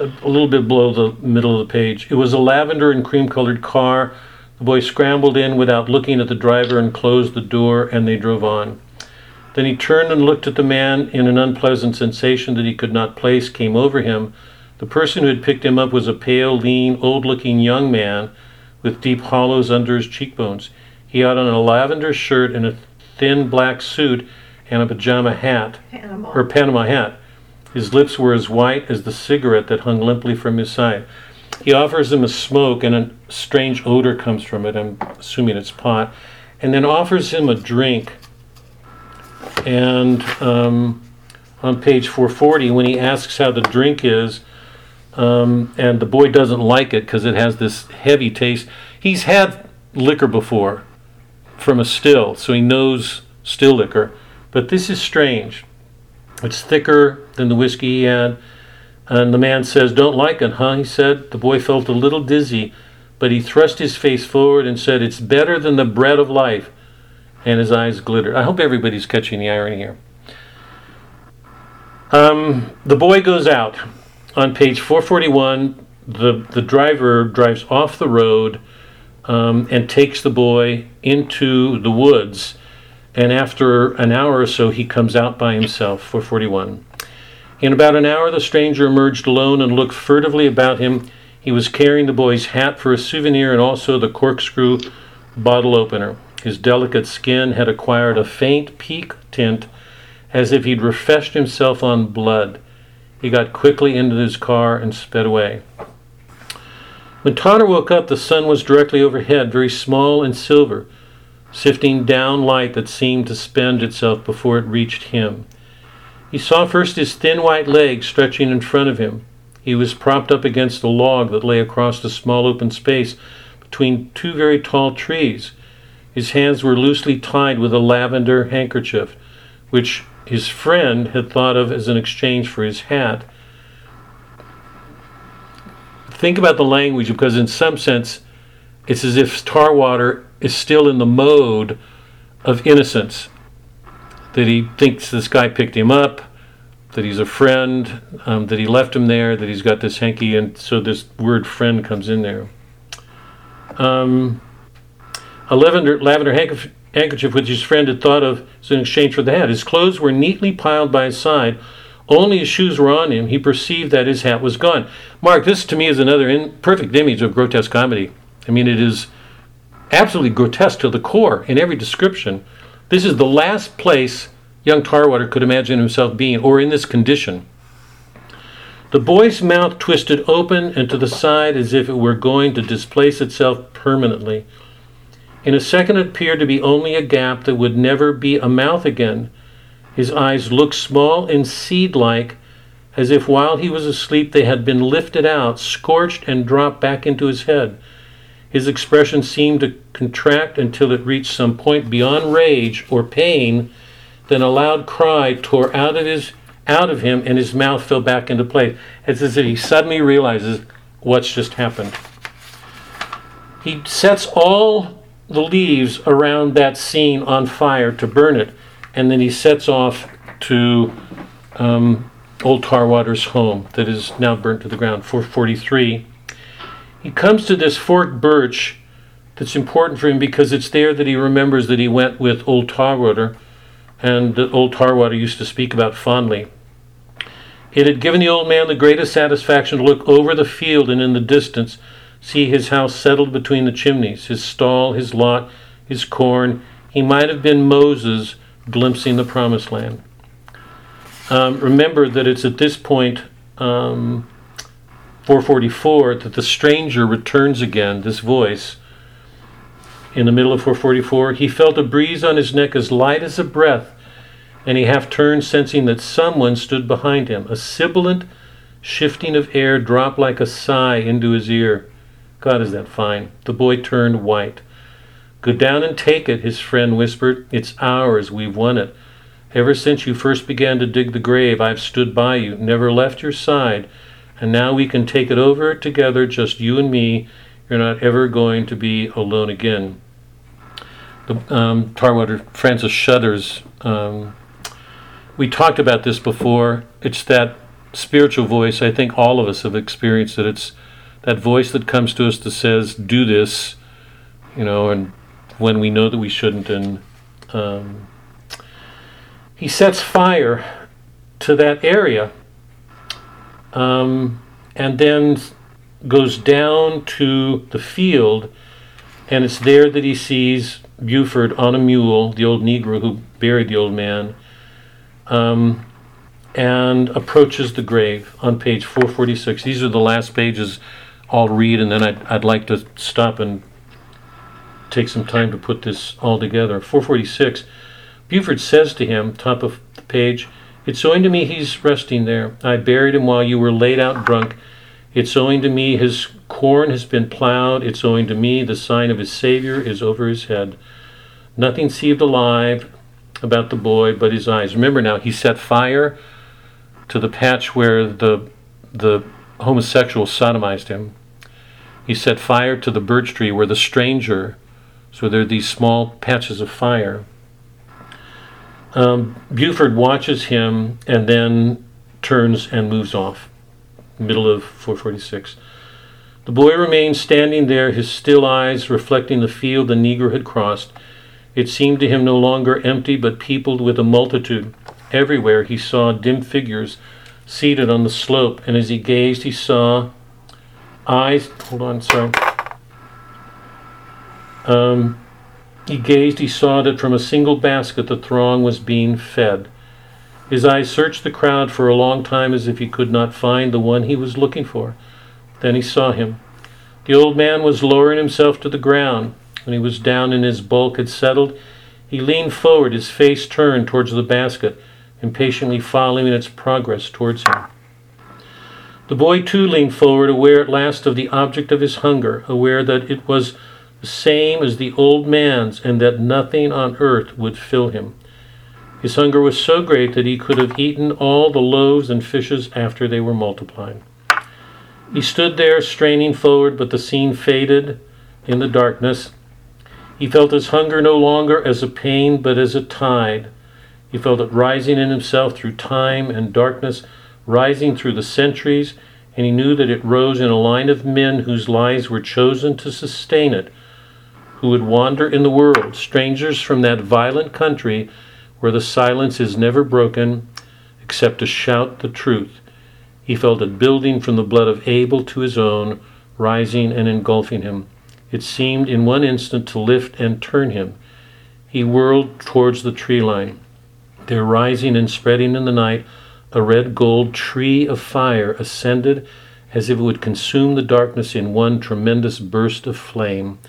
a little bit below the middle of the page. It was a lavender and cream colored car. The boy scrambled in without looking at the driver and closed the door, and they drove on. Then he turned and looked at the man, and an unpleasant sensation that he could not place came over him. The person who had picked him up was a pale, lean, old looking young man with deep hollows under his cheekbones. He had on a lavender shirt and a thin black suit and a pajama hat, Panama. or Panama hat. His lips were as white as the cigarette that hung limply from his side. He offers him a smoke, and a strange odor comes from it. I'm assuming it's pot. And then offers him a drink. And um, on page 440, when he asks how the drink is, um, and the boy doesn't like it because it has this heavy taste. He's had liquor before from a still, so he knows still liquor. But this is strange. It's thicker than the whiskey he had. And the man says, Don't like it, huh? He said. The boy felt a little dizzy, but he thrust his face forward and said, It's better than the bread of life. And his eyes glittered. I hope everybody's catching the irony here. Um, the boy goes out. On page 441, the, the driver drives off the road um, and takes the boy into the woods. And after an hour or so, he comes out by himself, for 41. In about an hour, the stranger emerged alone and looked furtively about him. He was carrying the boy's hat for a souvenir and also the corkscrew bottle opener. His delicate skin had acquired a faint peak tint as if he'd refreshed himself on blood. He got quickly into his car and sped away. When Tonner woke up, the sun was directly overhead, very small and silver, sifting down light that seemed to spend itself before it reached him. He saw first his thin white legs stretching in front of him. He was propped up against a log that lay across a small open space between two very tall trees. His hands were loosely tied with a lavender handkerchief, which his friend had thought of as an exchange for his hat. Think about the language because, in some sense, it's as if Tarwater is still in the mode of innocence. That he thinks this guy picked him up, that he's a friend, um, that he left him there, that he's got this hanky, and so this word friend comes in there. Um, a lavender, lavender handkerchief which his friend had thought of as an exchange for the hat. His clothes were neatly piled by his side. Only his shoes were on him. He perceived that his hat was gone. Mark, this to me is another in, perfect image of grotesque comedy. I mean, it is absolutely grotesque to the core in every description. This is the last place young Tarwater could imagine himself being, or in this condition. The boy's mouth twisted open and to the side as if it were going to displace itself permanently. In a second, it appeared to be only a gap that would never be a mouth again. His eyes looked small and seed like, as if while he was asleep they had been lifted out, scorched, and dropped back into his head. His expression seemed to contract until it reached some point beyond rage or pain. Then a loud cry tore out of his out of him, and his mouth fell back into place. As if he suddenly realizes what's just happened. He sets all the leaves around that scene on fire to burn it, and then he sets off to um, Old Tarwater's home that is now burnt to the ground. 443. He comes to this forked birch that's important for him because it's there that he remembers that he went with Old Tarwater, and that Old Tarwater used to speak about fondly. It had given the old man the greatest satisfaction to look over the field and in the distance see his house settled between the chimneys, his stall, his lot, his corn. He might have been Moses glimpsing the promised land. Um, remember that it's at this point, um, 444, that the stranger returns again, this voice. In the middle of 444, he felt a breeze on his neck as light as a breath, and he half turned, sensing that someone stood behind him. A sibilant shifting of air dropped like a sigh into his ear. God, is that fine? The boy turned white. Go down and take it, his friend whispered. It's ours. We've won it. Ever since you first began to dig the grave, I've stood by you, never left your side, and now we can take it over together, just you and me. You're not ever going to be alone again. The um, Tarwater Francis shudders. Um, we talked about this before. It's that spiritual voice. I think all of us have experienced it. It's that voice that comes to us that says, "Do this," you know, and when we know that we shouldn't, and um, he sets fire to that area, um, and then goes down to the field, and it's there that he sees Buford on a mule, the old Negro who buried the old man, um, and approaches the grave on page 446. These are the last pages I'll read, and then I'd, I'd like to stop and take some time to put this all together. 446. Buford says to him, top of the page, It's owing to me he's resting there. I buried him while you were laid out drunk. It's owing to me his corn has been plowed. It's owing to me the sign of his Savior is over his head. Nothing seemed alive about the boy but his eyes. Remember now, he set fire to the patch where the, the homosexual sodomized him. He set fire to the birch tree where the stranger, so there are these small patches of fire. Um, Buford watches him and then turns and moves off. Middle of 446. The boy remained standing there, his still eyes reflecting the field the Negro had crossed. It seemed to him no longer empty, but peopled with a multitude. Everywhere he saw dim figures seated on the slope, and as he gazed, he saw eyes. Hold on, sorry. Um, he gazed, he saw that from a single basket the throng was being fed. His eyes searched the crowd for a long time as if he could not find the one he was looking for. Then he saw him. The old man was lowering himself to the ground. When he was down and his bulk had settled, he leaned forward, his face turned towards the basket, impatiently following its progress towards him. The boy too leaned forward, aware at last of the object of his hunger, aware that it was the same as the old man's, and that nothing on earth would fill him. His hunger was so great that he could have eaten all the loaves and fishes after they were multiplied. He stood there, straining forward, but the scene faded in the darkness. He felt his hunger no longer as a pain, but as a tide. He felt it rising in himself through time and darkness, rising through the centuries, and he knew that it rose in a line of men whose lives were chosen to sustain it, who would wander in the world, strangers from that violent country where the silence is never broken except to shout the truth he felt it building from the blood of Abel to his own, rising and engulfing him. It seemed in one instant to lift and turn him. He whirled towards the tree line. There, rising and spreading in the night, a red gold tree of fire ascended as if it would consume the darkness in one tremendous burst of flame.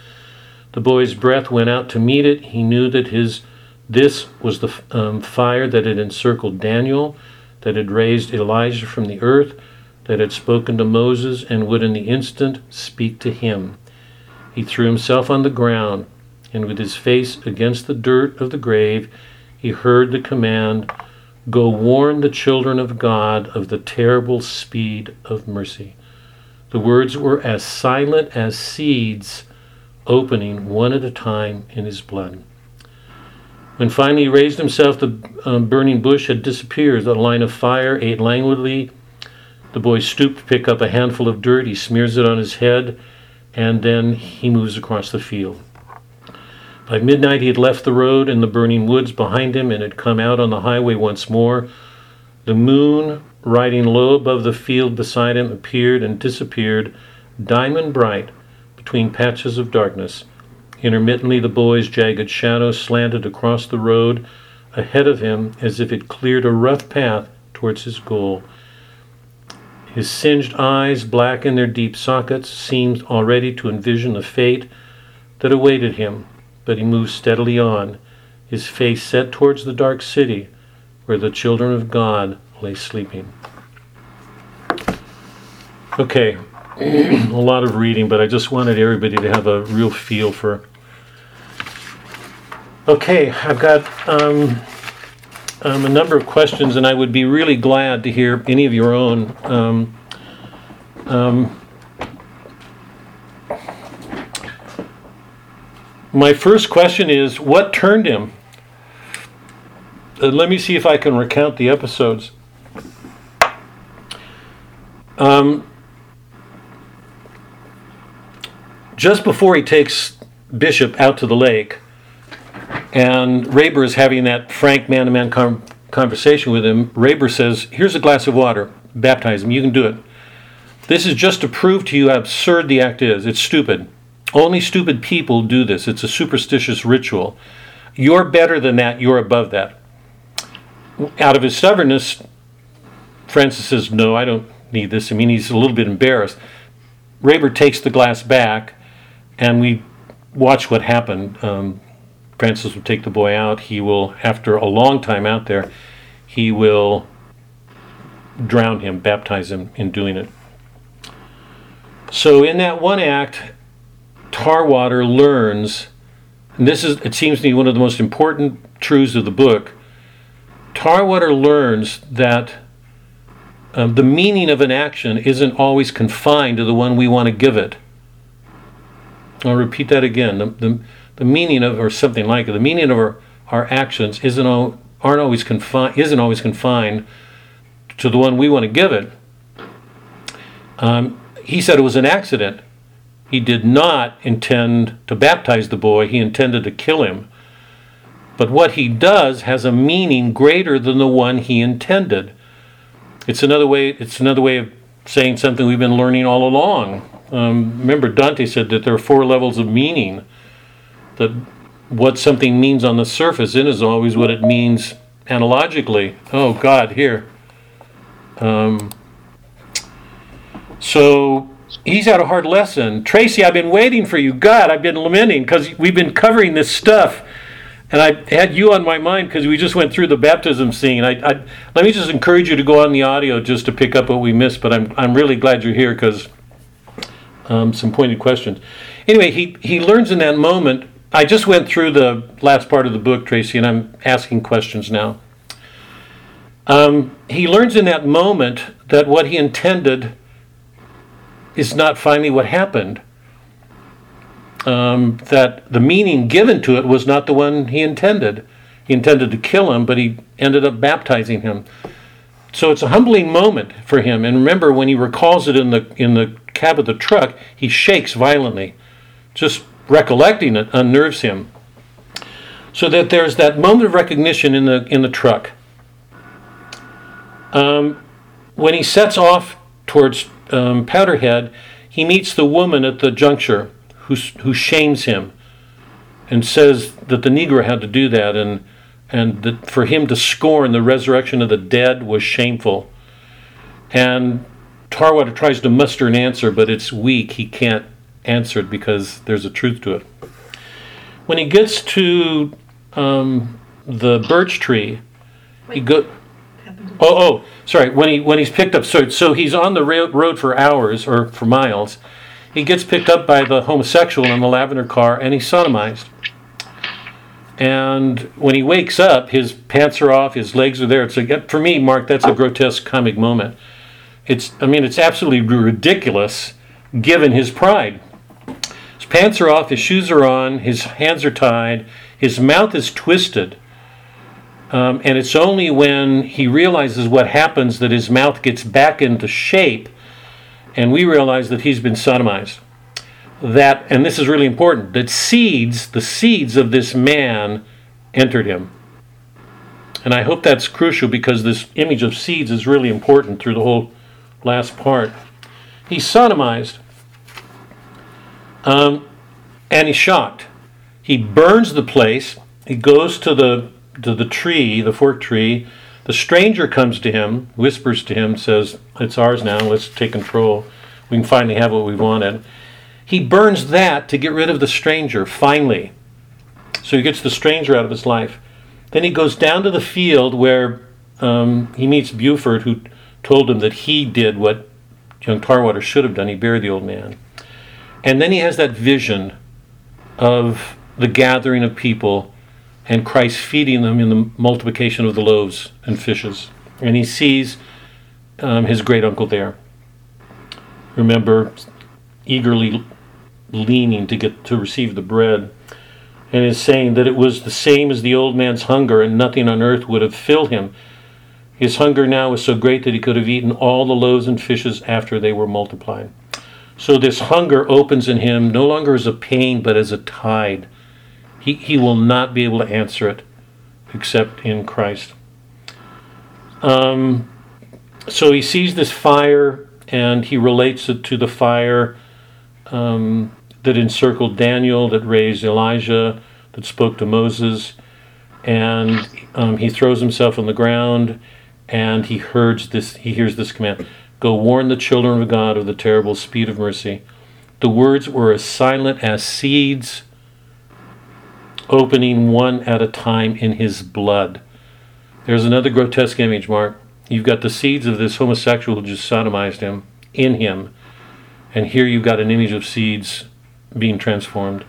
The boy's breath went out to meet it. He knew that his this was the um, fire that had encircled Daniel that had raised Elijah from the earth, that had spoken to Moses, and would in the instant speak to him. He threw himself on the ground, and with his face against the dirt of the grave, he heard the command Go warn the children of God of the terrible speed of mercy. The words were as silent as seeds opening one at a time in his blood. When finally he raised himself, the um, burning bush had disappeared. The line of fire ate languidly. The boy stooped to pick up a handful of dirt. He smears it on his head, and then he moves across the field. By midnight, he had left the road and the burning woods behind him and had come out on the highway once more. The moon, riding low above the field beside him, appeared and disappeared, diamond bright, between patches of darkness. Intermittently, the boy's jagged shadow slanted across the road ahead of him as if it cleared a rough path towards his goal. His singed eyes, black in their deep sockets, seemed already to envision the fate that awaited him, but he moved steadily on, his face set towards the dark city where the children of God lay sleeping. Okay, <clears throat> a lot of reading, but I just wanted everybody to have a real feel for Okay, I've got um, um, a number of questions, and I would be really glad to hear any of your own. Um, um my first question is what turned him? Uh, let me see if I can recount the episodes. Um, just before he takes Bishop out to the lake, and Rayber is having that frank man to man conversation with him. Rayber says, Here's a glass of water, baptize him, you can do it. This is just to prove to you how absurd the act is. It's stupid. Only stupid people do this. It's a superstitious ritual. You're better than that. You're above that. Out of his stubbornness, Francis says, No, I don't need this. I mean, he's a little bit embarrassed. Rayber takes the glass back, and we watch what happened. Um, Francis will take the boy out. He will, after a long time out there, he will drown him, baptize him in doing it. So, in that one act, Tarwater learns, and this is, it seems to me, one of the most important truths of the book. Tarwater learns that um, the meaning of an action isn't always confined to the one we want to give it. I'll repeat that again. The, the, the meaning of, or something like it, the meaning of our, our actions isn't all, aren't always confined, isn't always confined to the one we want to give it. Um, he said it was an accident. He did not intend to baptize the boy, he intended to kill him. But what he does has a meaning greater than the one he intended. It's another way. It's another way of saying something we've been learning all along. Um, remember, Dante said that there are four levels of meaning. That what something means on the surface isn't always what it means analogically. Oh God, here. Um, so he's had a hard lesson. Tracy, I've been waiting for you. God, I've been lamenting because we've been covering this stuff and I had you on my mind because we just went through the baptism scene. I, I, let me just encourage you to go on the audio just to pick up what we missed. But I'm I'm really glad you're here because um, some pointed questions. Anyway, he he learns in that moment. I just went through the last part of the book, Tracy, and I'm asking questions now. Um, he learns in that moment that what he intended is not finally what happened um, that the meaning given to it was not the one he intended. He intended to kill him, but he ended up baptizing him. So it's a humbling moment for him. And remember, when he recalls it in the in the cab of the truck, he shakes violently. Just recollecting it unnerves him. So that there's that moment of recognition in the in the truck. Um, when he sets off towards um, Powderhead, he meets the woman at the juncture who, who shames him and says that the Negro had to do that and, and that for him to scorn the resurrection of the dead was shameful. And Tarwater tries to muster an answer, but it's weak. He can't answer it because there's a truth to it. When he gets to um, the birch tree, he go. Oh, oh, sorry. When he when he's picked up, so so he's on the road for hours or for miles, he gets picked up by the homosexual in the lavender car and he's sodomized. And when he wakes up, his pants are off, his legs are there. It's a, for me, Mark, that's a grotesque comic moment. It's, I mean, it's absolutely ridiculous given his pride. His pants are off, his shoes are on, his hands are tied, his mouth is twisted. Um, and it's only when he realizes what happens that his mouth gets back into shape and we realize that he's been sodomized. That, and this is really important, that seeds, the seeds of this man entered him. And I hope that's crucial because this image of seeds is really important through the whole last part. He's sodomized, um, and he's shocked. He burns the place. He goes to the to the tree, the fork tree, the stranger comes to him, whispers to him, says, It's ours now, let's take control. We can finally have what we wanted. He burns that to get rid of the stranger, finally. So he gets the stranger out of his life. Then he goes down to the field where um, he meets Buford, who told him that he did what young Tarwater should have done. He buried the old man. And then he has that vision of the gathering of people and Christ feeding them in the multiplication of the loaves and fishes. And he sees um, his great uncle there. Remember, eagerly leaning to get to receive the bread, and is saying that it was the same as the old man's hunger, and nothing on earth would have filled him. His hunger now was so great that he could have eaten all the loaves and fishes after they were multiplied. So this hunger opens in him no longer as a pain, but as a tide he, he will not be able to answer it except in Christ. Um, so he sees this fire and he relates it to the fire um, that encircled Daniel, that raised Elijah, that spoke to Moses, and um, he throws himself on the ground, and he hears this. He hears this command: "Go warn the children of God of the terrible speed of mercy." The words were as silent as seeds opening one at a time in his blood. There's another grotesque image, Mark. You've got the seeds of this homosexual who just sodomized him in him, and here you've got an image of seeds being transformed.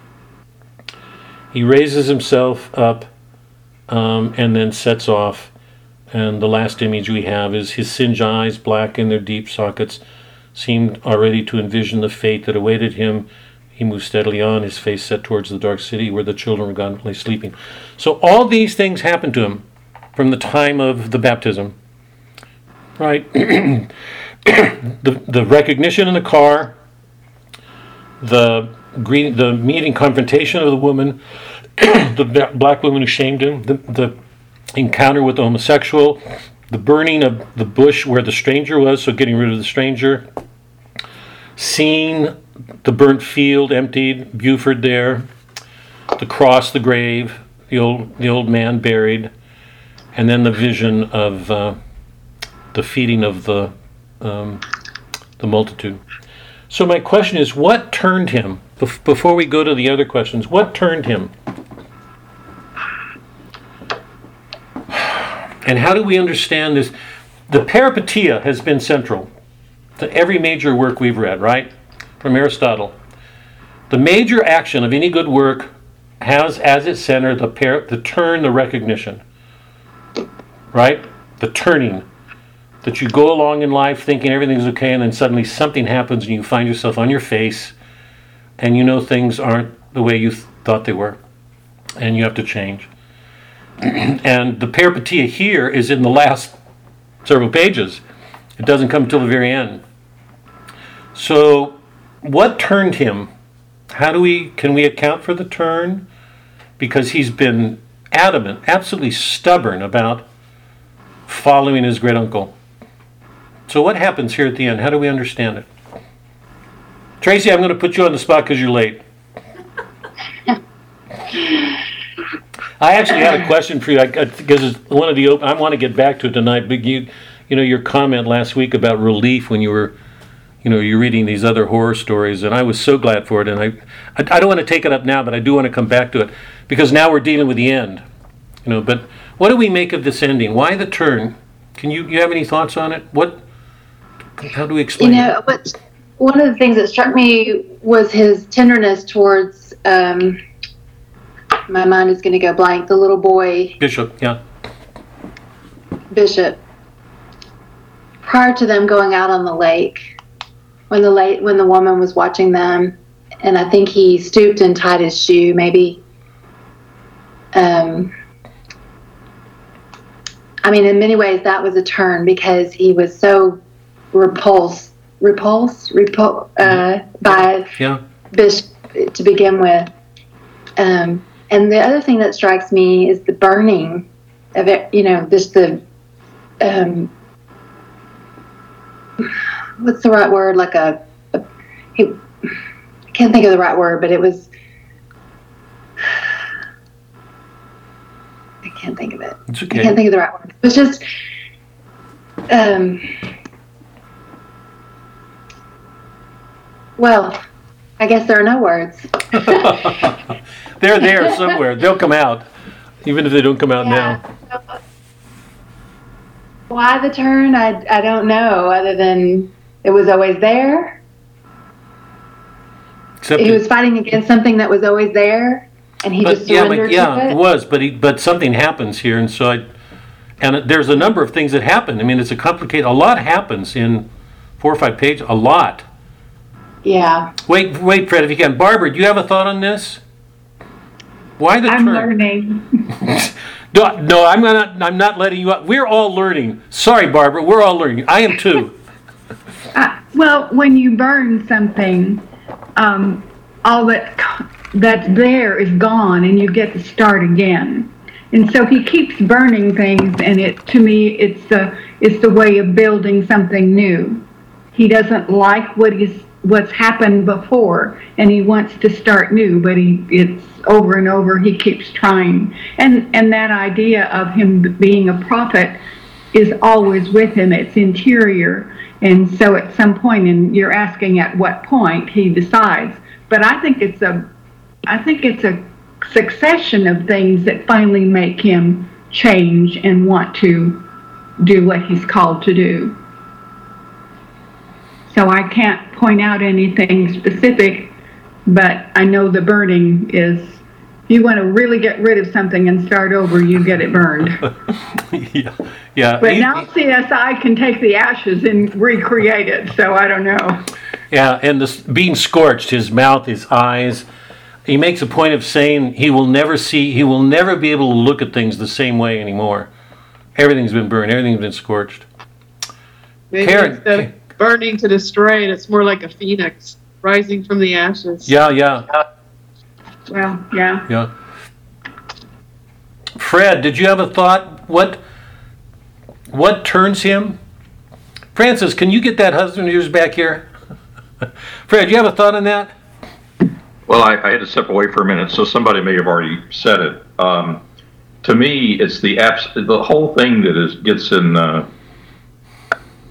He raises himself up um, and then sets off. And the last image we have is his singe eyes, black in their deep sockets, seemed already to envision the fate that awaited him. He moved steadily on, his face set towards the dark city where the children were gone sleeping. So all these things happened to him from the time of the baptism. Right? <clears throat> the, the recognition in the car, the green, the meeting confrontation of the woman, <clears throat> the black woman who shamed him, the, the encounter with the homosexual, the burning of the bush where the stranger was, so getting rid of the stranger, seeing the burnt field emptied, Buford there, the cross, the grave, the old the old man buried, and then the vision of uh, the feeding of the um, the multitude. So my question is, what turned him? Bef- before we go to the other questions, what turned him? And how do we understand this? The peripeteia has been central to every major work we've read, right? From Aristotle. The major action of any good work has as its center the, par- the turn, the recognition, right? The turning. That you go along in life thinking everything's okay, and then suddenly something happens and you find yourself on your face and you know things aren't the way you th- thought they were, and you have to change. And the peripeteia here is in the last several pages. It doesn't come till the very end. So, what turned him? How do we can we account for the turn? Because he's been adamant, absolutely stubborn about following his great uncle. So, what happens here at the end? How do we understand it? Tracy, I'm going to put you on the spot because you're late. <laughs> I actually had a question for you because it's one of the open. I want to get back to it tonight. But you, you know, your comment last week about relief when you were, you know, you're reading these other horror stories, and I was so glad for it. And I, I, I don't want to take it up now, but I do want to come back to it because now we're dealing with the end, you know. But what do we make of this ending? Why the turn? Can you you have any thoughts on it? What? How do we explain? You know, it? what one of the things that struck me was his tenderness towards. Um, my mind is going to go blank. The little boy, Bishop, yeah. Bishop. Prior to them going out on the lake, when the late when the woman was watching them, and I think he stooped and tied his shoe, maybe. Um, I mean, in many ways, that was a turn because he was so repulsed, repulsed, repul- uh, by Yeah. Bishop to begin with. Um, and the other thing that strikes me is the burning of it, you know, just the, um, what's the right word? Like a, a I can't think of the right word, but it was, I can't think of it. It's okay. I can't think of the right word. It was just, um, well, I guess there are no words. <laughs> <laughs> They're there somewhere. They'll come out, even if they don't come out now. Why the turn? I, I don't know, other than it was always there. Except He that- was fighting against something that was always there, and he but just yeah, surrendered but yeah, to it it. was. But he, but something happens here, and so I, and there's a number of things that happen. I mean, it's a complicated. A lot happens in four or five pages. A lot. Yeah. Wait, wait, Fred, if you can. Barbara, do you have a thought on this? Why the I'm turn? learning. <laughs> No, no, I'm not. I'm not letting you up. We're all learning. Sorry, Barbara. We're all learning. I am too. <laughs> <laughs> Uh, well, when you burn something, um, all that that's there is gone, and you get to start again. And so he keeps burning things, and it to me, it's the it's the way of building something new. He doesn't like what he's what's happened before and he wants to start new but he it's over and over he keeps trying. And and that idea of him being a prophet is always with him. It's interior. And so at some point and you're asking at what point he decides. But i think it's a i think it's a succession of things that finally make him change and want to do what he's called to do so I can't point out anything specific, but I know the burning is, if you want to really get rid of something and start over, you get it burned. <laughs> yeah, yeah. But he- now CSI can take the ashes and recreate it, so I don't know. Yeah, and this being scorched, his mouth, his eyes. He makes a point of saying he will never see, he will never be able to look at things the same way anymore. Everything's been burned, everything's been scorched. Maybe Karen- instead of burning to destroy it, it's more like a phoenix rising from the ashes. Yeah, yeah, Well, yeah. yeah. Fred, did you have a thought? What what turns him? Francis, can you get that husband of yours back here? <laughs> Fred, you have a thought on that? Well, I, I had to step away for a minute, so somebody may have already said it. Um, to me, it's the abs- the whole thing that is gets in uh,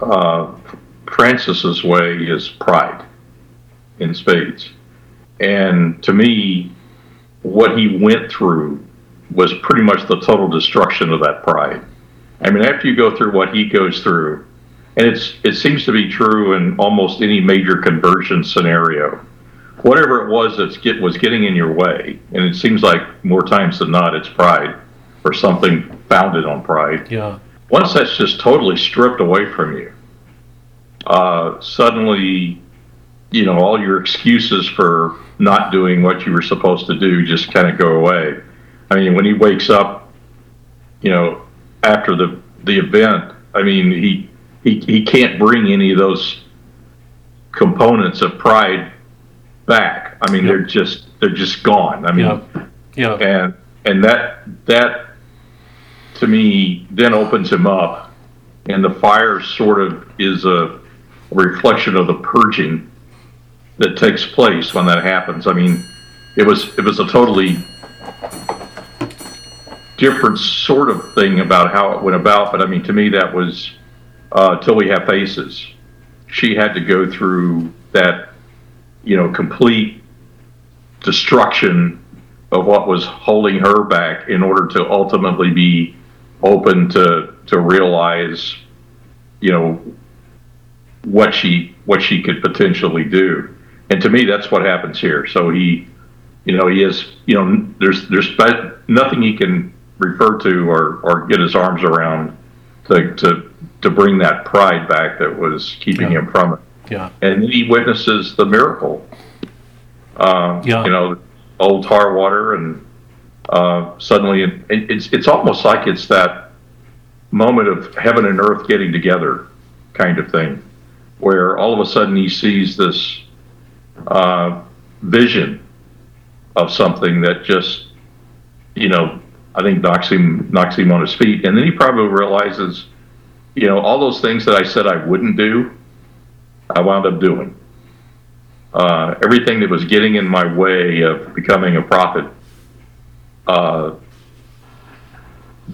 uh, Francis's way is pride in spades, and to me, what he went through was pretty much the total destruction of that pride. I mean, after you go through what he goes through, and it's it seems to be true in almost any major conversion scenario whatever it was that's get was getting in your way, and it seems like more times than not it's pride or something founded on pride. Yeah, Once that's just totally stripped away from you, uh, suddenly, you know, all your excuses for not doing what you were supposed to do just kind of go away. I mean, when he wakes up, you know, after the the event, I mean, he he he can't bring any of those components of pride back. I mean, Yep. they're just they're just gone. I mean, yeah, yeah. and and that that to me then opens him up and the fire sort of is a reflection of the purging that takes place when that happens. I mean it was it was a totally different sort of thing about how it went about but i mean to me that was uh, till we have faces. She had to go through that you know complete destruction of what was holding her back in order to ultimately be open to to realize you know what she what she could potentially do and to me that's what happens here so he you know he is you know there's there's nothing he can refer to or or get his arms around to to to bring that pride back that was keeping Yeah. him from it Yeah, and then he witnesses the miracle. Uh, Yeah. You know, old Tarwater, and uh, suddenly it, it's it's almost like it's that moment of heaven and earth getting together, kind of thing, where all of a sudden he sees this uh, vision of something that just, you know, I think knocks him knocks him on his feet, and then he probably realizes, you know, all those things that I said I wouldn't do. I wound up doing. Uh, everything that was getting in my way of becoming a prophet, uh,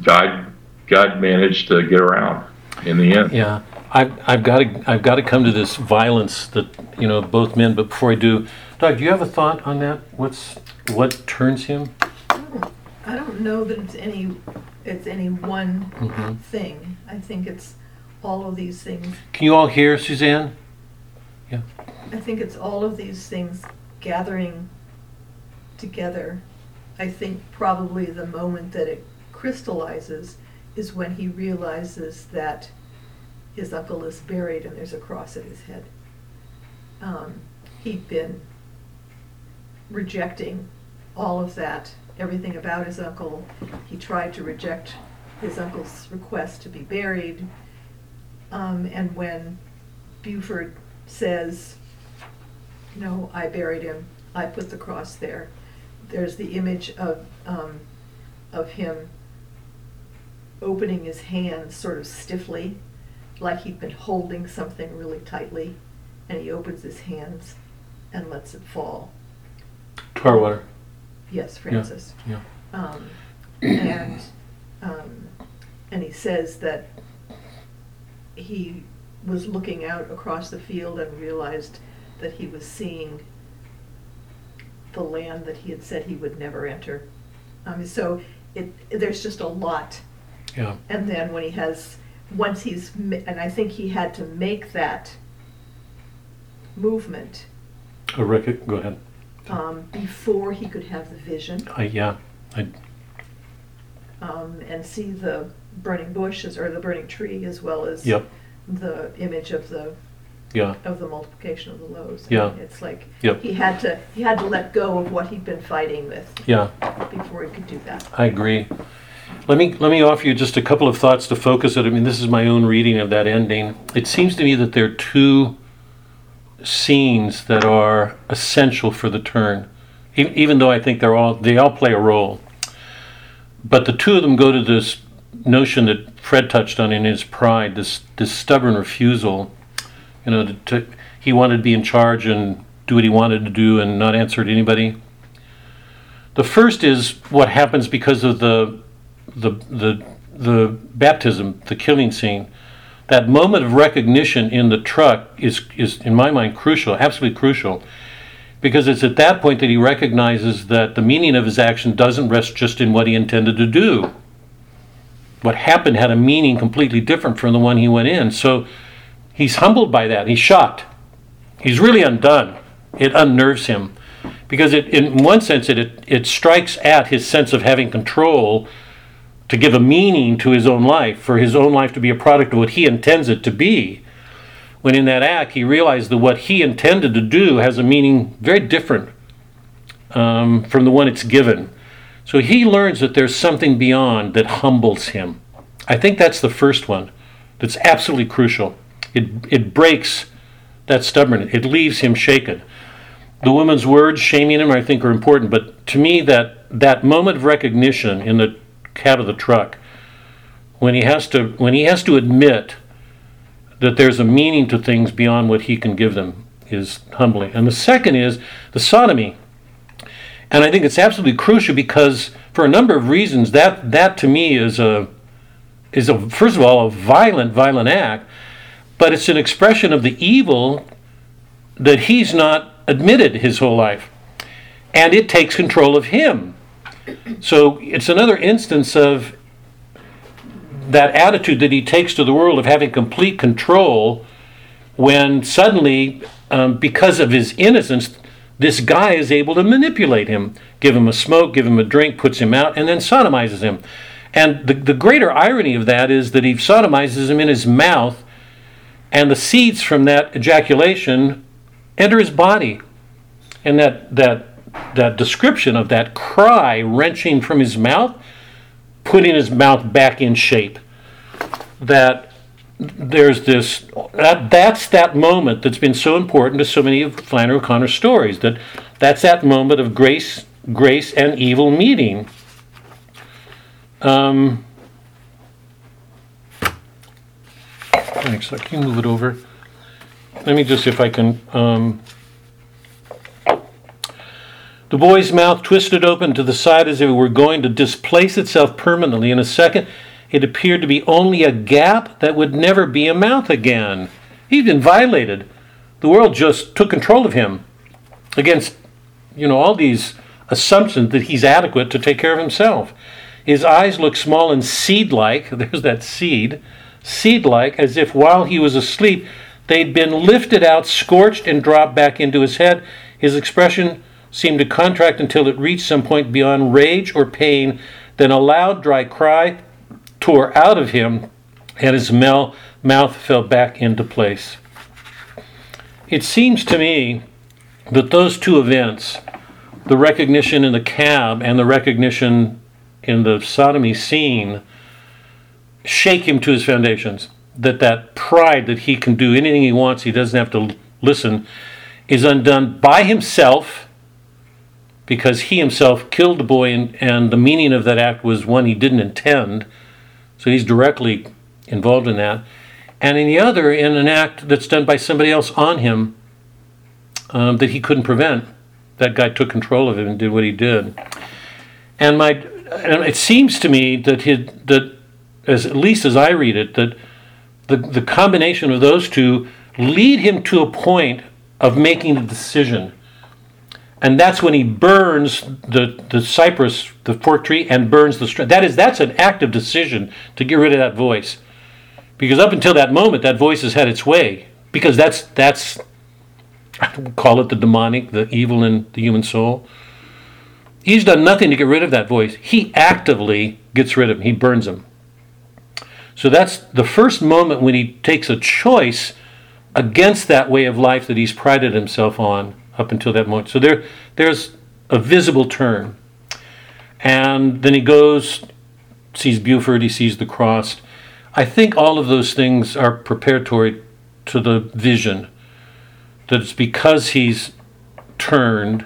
God, God managed to get around in the end. yeah. I've, I've got to I've got to come to this violence that you know both men. But before I do, Doug, do you have a thought on that? What's what turns him? I don't know that it's any, it's any one Mhm. thing. I think it's all of these things. Can you all hear Suzanne? Yeah. I think it's all of these things gathering together. I think probably the moment that it crystallizes is when he realizes that his uncle is buried and there's a cross at his head. Um, he'd been rejecting all of that, everything about his uncle. He tried to reject his uncle's request to be buried. Um, and when Buford says, no, I buried him, I put the cross there, there's the image of, um, of him opening his hands sort of stiffly, like he'd been holding something really tightly, and he opens his hands and lets it fall. Tarwater. Yes, Francis. yeah. Um, and um, and he says that he was looking out across the field and realized that he was seeing the land that he had said he would never enter. Um, so it, there's just a lot. Yeah. And then when he has, once he's, ma- and I think he had to make that movement A record. Go ahead. um, before he could have the vision I, yeah. I, um, and see the burning bushes or the burning tree as well as yep. the image of the Yeah. of the multiplication of the loaves. I Yeah. mean, it's like Yep. he had to he had to let go of what he'd been fighting with Yeah. before he could do that. I agree. Let me let me offer you just a couple of thoughts to focus it. I mean, this is my own reading of that ending. It seems to me that there are two scenes that are essential for the turn, e- even though I think they're all they all play a role. But the two of them go to this notion that Fred touched on in his pride, this this stubborn refusal. You know, to, to he wanted to be in charge and do what he wanted to do and not answer to anybody. The first is what happens because of the the the the baptism, the killing scene. That moment of recognition in the truck is is in my mind crucial, absolutely crucial. Because it's at that point that he recognizes that the meaning of his action doesn't rest just in what he intended to do. What happened had a meaning completely different from the one he went in. So he's humbled by that. He's shocked. He's really undone. It unnerves him because it, in one sense, it, it, it strikes at his sense of having control to give a meaning to his own life, for his own life to be a product of what he intends it to be. When in that act, he realized that what he intended to do has a meaning very different um, from the one it's given. So he learns that there's something beyond that humbles him. I think that's the first one that's absolutely crucial. It, it breaks that stubbornness, it leaves him shaken the woman's words shaming him, I think, are important. But to me, that that moment of recognition in the cab of the truck, when he has to when he has to admit that there's a meaning to things beyond what he can give them, is humbling. And the second is the sodomy, and I think it's absolutely crucial because for a number of reasons that that to me is a is a first of all a violent violent act, but it's an expression of the evil that he's not admitted his whole life. And it takes control of him. So it's another instance of that attitude that he takes to the world of having complete control when suddenly, um, because of his innocence, this guy is able to manipulate him, give him a smoke, give him a drink, puts him out, and then sodomizes him. And the, the greater irony of that is that he sodomizes him in his mouth, and the seeds from that ejaculation enter his body. And that, that, that description of that cry wrenching from his mouth, putting his mouth back in shape. That there's this, that, that's that moment that's been so important to so many of Flannery O'Connor's stories. That that's that moment of grace, grace and evil meeting. Um, thanks. Can move it over. Let me just see if I can. Um, the boy's mouth twisted open to the side as if it were going to displace itself permanently. In a second, it appeared to be only a gap that would never be a mouth again. He'd been violated. The world just took control of him against, you know, all these assumptions that he's adequate to take care of himself. His eyes looked small and seed like. <laughs> There's that seed. Seed like, as if while he was asleep, they'd been lifted out, scorched, and dropped back into his head. His expression seemed to contract until it reached some point beyond rage or pain. Then a loud, dry cry tore out of him, and his mel- mouth fell back into place. It seems to me that those two events, the recognition in the cab and the recognition in the sodomy scene, shake him to his foundations. That that pride that he can do anything he wants, he doesn't have to listen, is undone by himself because he himself killed the boy, and, and the meaning of that act was one he didn't intend. So he's directly involved in that. And in the other, in an act that's done by somebody else on him um, that he couldn't prevent. That guy took control of him and did what he did. And my, and it seems to me that his, that as at least as I read it, that the the combination of those two lead him to a point of making a decision. And that's when he burns the, the cypress, the fork tree, and burns the strand. That is, that's an active decision to get rid of that voice. Because up until that moment, that voice has had its way. Because that's, that's I would call it the demonic, the evil in the human soul. He's done nothing to get rid of that voice. He actively gets rid of him, he burns him. So that's the first moment when he takes a choice against that way of life that he's prided himself on up until that moment. So there, there's a visible turn. And then he goes, sees Buford, he sees the cross. I think all of those things are preparatory to the vision. That it's because he's turned,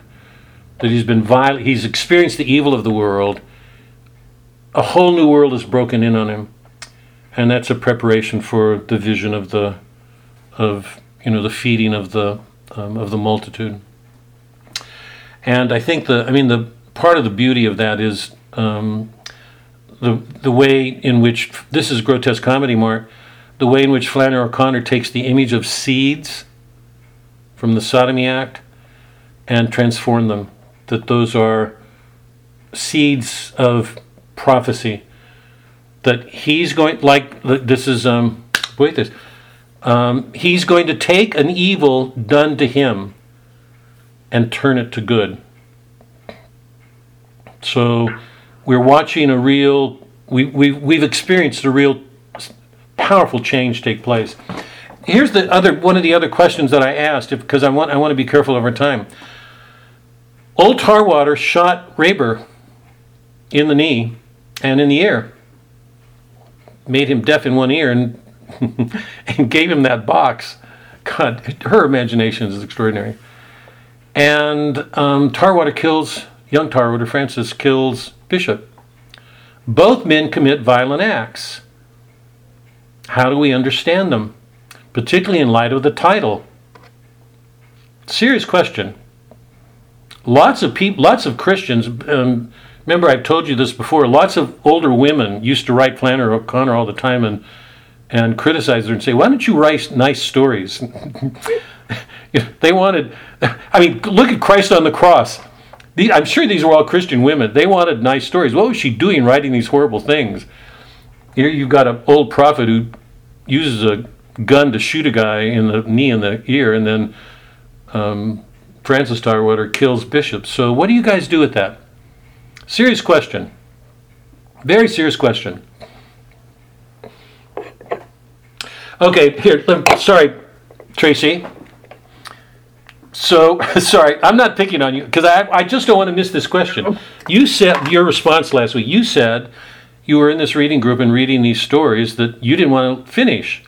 that he's been violent, he's experienced the evil of the world. A whole new world is broken in on him. And that's a preparation for the vision of the of you know the feeding of the um, of the multitude. And I think the I mean the part of the beauty of that is um, the the way in which this is grotesque comedy, Mark. The way in which Flannery O'Connor takes the image of seeds from the Sodomy Act and transform them. That those are seeds of prophecy. That he's going like this is um wait this um, he's going to take an evil done to him and turn it to good. So we're watching a real, we, we, we've experienced a real powerful change take place. Here's the other one of the other questions that I asked because I want I want to be careful over time. Old Tarwater shot Rayber in the knee and in the ear, made him deaf in one ear and <laughs> and gave him that box. God, her imagination is extraordinary. And um, Tarwater kills, young Tarwater, Francis kills Bishop. Both men commit violent acts. How do we understand them? Particularly in light of the title. Serious question. Lots of people, lots of Christians, um, remember I've told you this before, lots of older women used to write Flannery O'Connor all the time and and criticize her and say, "Why don't you write nice stories?" <laughs> they wanted, I mean, look at Christ on the cross. I'm sure these were all Christian women. They wanted nice stories. What was she doing writing these horrible things? Here you've got an old prophet who uses a gun to shoot a guy in the knee and the ear, and then um, Francis Tarwater kills bishops. So what do you guys do with that? Serious question. Very serious question. Okay, here, sorry, Tracy. So, <laughs> sorry, I'm not picking on you because I, I just don't want to miss this question. Oh. You said your response last week, you said you were in this reading group and reading these stories that you didn't want to finish.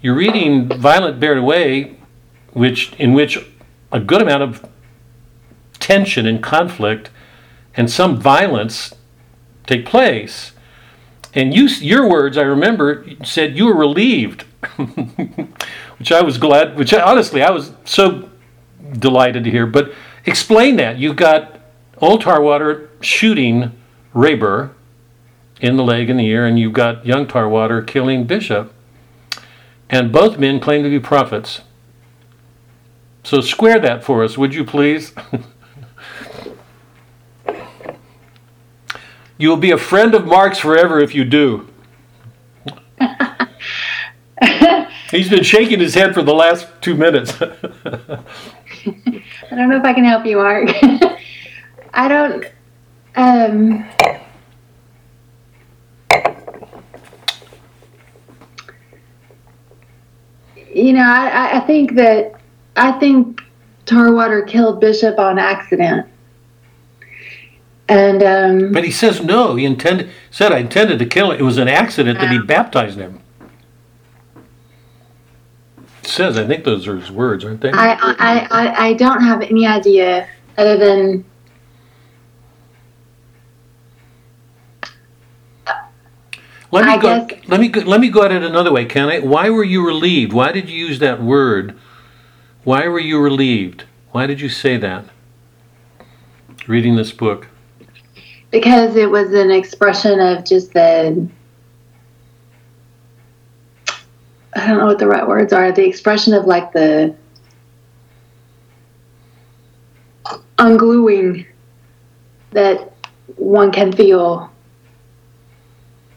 You're reading Violent Bear Away, which, in which a good amount of tension and conflict and some violence take place. And you, your words, I remember, said you were relieved, <laughs> which I was glad, which I, honestly I was so delighted to hear. But explain that. You've got Old Tarwater shooting Rayber in the leg and the ear, and you've got young Tarwater killing Bishop. And both men claim to be prophets. So square that for us, would you please? <laughs> You will be a friend of Mark's forever if you do. <laughs> He's been shaking his head for the last two minutes. <laughs> I don't know if I can help you, Mark. <laughs> I don't. Um, you know, I, I think that I think Tarwater killed Bishop on accident. And um, but he says no. He intended said I intended to kill him. It was an accident that he baptized him. It says I think those are his words, aren't they? I I, I, I don't have any idea other than let me I go. guess- Let me go, let me go at it another way, can I? Why were you relieved? Why did you use that word Why were you relieved? Why did you say that? Reading this book. Because it was an expression of just the I don't know what the right words are, the expression of like the ungluing that one can feel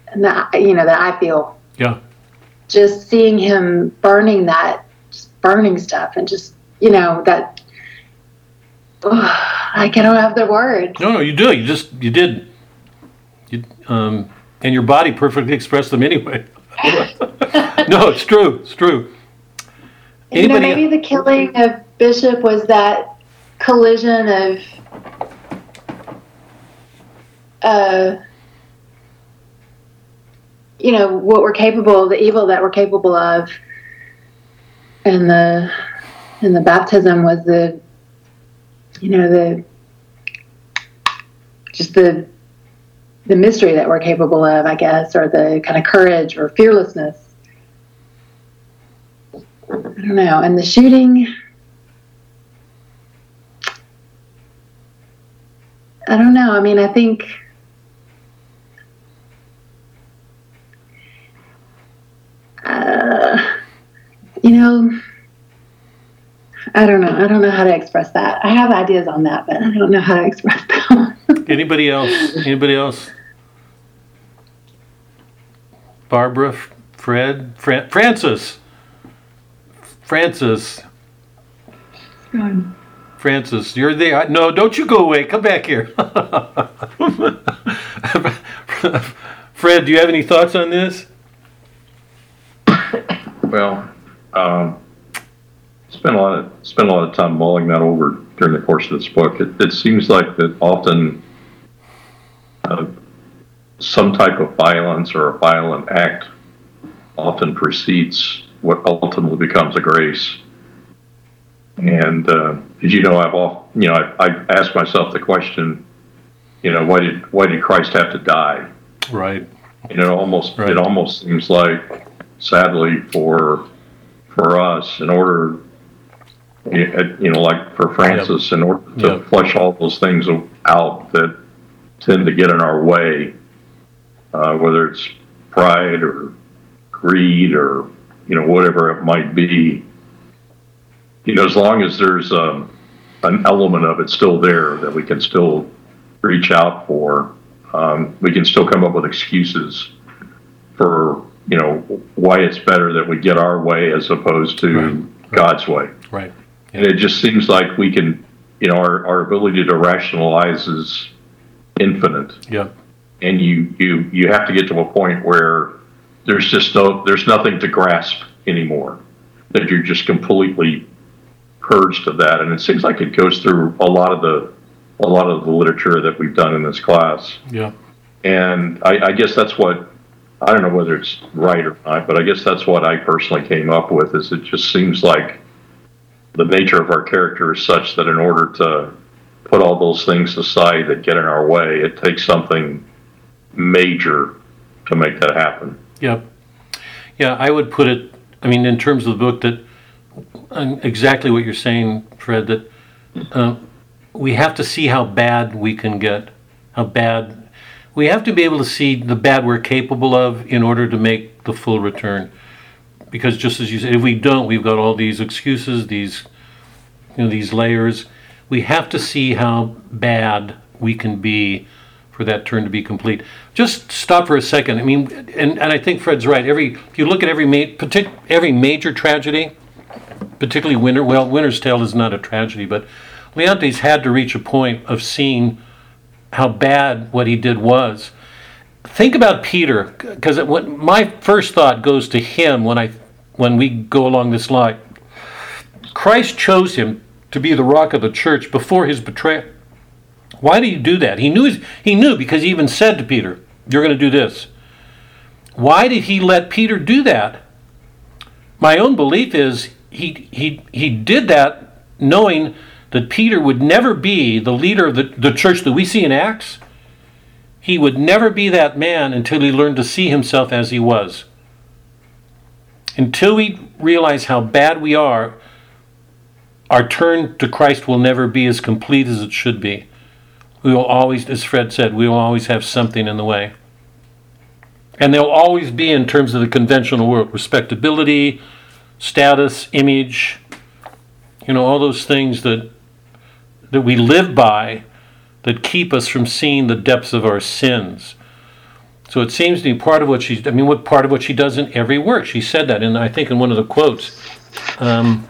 and that you know that I feel. Yeah. Just seeing him burning that just burning stuff and just you know that I don't have the words. No, no, you do. You just you did. You, um, and your body perfectly expressed them anyway. <laughs> no, it's true. It's true. You know, maybe the killing of Bishop was that collision of uh, you know what we're capable, the evil that we're capable of, and the and the baptism was the you know the just the the mystery that we're capable of, I guess, or the kind of courage or fearlessness. I don't know. And the shooting, I don't know. I mean, I think. Uh, you know, I don't know. I don't know how to express that. I have ideas on that, but I don't know how to express them. <laughs> Anybody else? Anybody else? Barbara, Fred, Fra- Francis, Francis, Gone. Francis, you're there. No, don't you go away. Come back here. <laughs> Fred, do you have any thoughts on this? Well, um, spent a lot of spent a lot of time mulling that over during the course of this book. It, it seems like that often uh, some type of violence or a violent act often precedes what ultimately becomes a grace. And uh, as you know, I've off, you know, I, I asked myself the question, you know, why did why did Christ have to die? Right. And it almost Right. it almost seems like, sadly, for for us, in order, you know, like for Francis, in order to Yep. flesh all those things out that tend to get in our way, uh, whether it's pride or greed or you know whatever it might be. You know, as long as there's um, an element of it still there that we can still reach out for, um, we can still come up with excuses for you know why it's better that we get our way as opposed to Right. God's way. Right. And it just seems like we can, you know, our, our ability to rationalize is infinite. Yeah. And you, you, you have to get to a point where there's just no, there's nothing to grasp anymore. That you're just completely purged of that. And it seems like it goes through a lot of the, a lot of the literature that we've done in this class. Yeah. And I, I guess that's what I don't know whether it's right or not, but I guess that's what I personally came up with. Is it just seems like the nature of our character is such that in order to put all those things aside that get in our way, it takes something major to make that happen. Yep. Yeah, I would put it, I mean, in terms of the book, that um, exactly what you're saying, Fred, that uh, we have to see how bad we can get, how bad. We have to be able to see the bad we're capable of in order to make the full return. Because just as you said, if we don't, we've got all these excuses, these, you know, these layers. We have to see how bad we can be for that turn to be complete. Just stop for a second. I mean, and, and I think Fred's right. Every if you look at every ma- every major tragedy, particularly Winter. Well, Winter's Tale is not a tragedy, but Leontes had to reach a point of seeing how bad what he did was. Think about Peter, because my first thought goes to him when I when we go along this line. Christ chose him to be the rock of the church before his betrayal. Why did he do that? He knew he knew because he even said to Peter, "You're going to do this." Why did he let Peter do that? My own belief is he he he did that knowing that Peter would never be the leader of the, the church that we see in Acts. He would never be that man until he learned to see himself as he was. Until we realize how bad we are, our turn to Christ will never be as complete as it should be. We will always, as Fred said, we will always have something in the way. And there'll always be, in terms of the conventional world, respectability, status, image, you know, all those things that that we live by that keep us from seeing the depths of our sins. So it seems to be part of what she, I mean, what part of what she does in every work. She said that, and I think in one of the quotes. Um,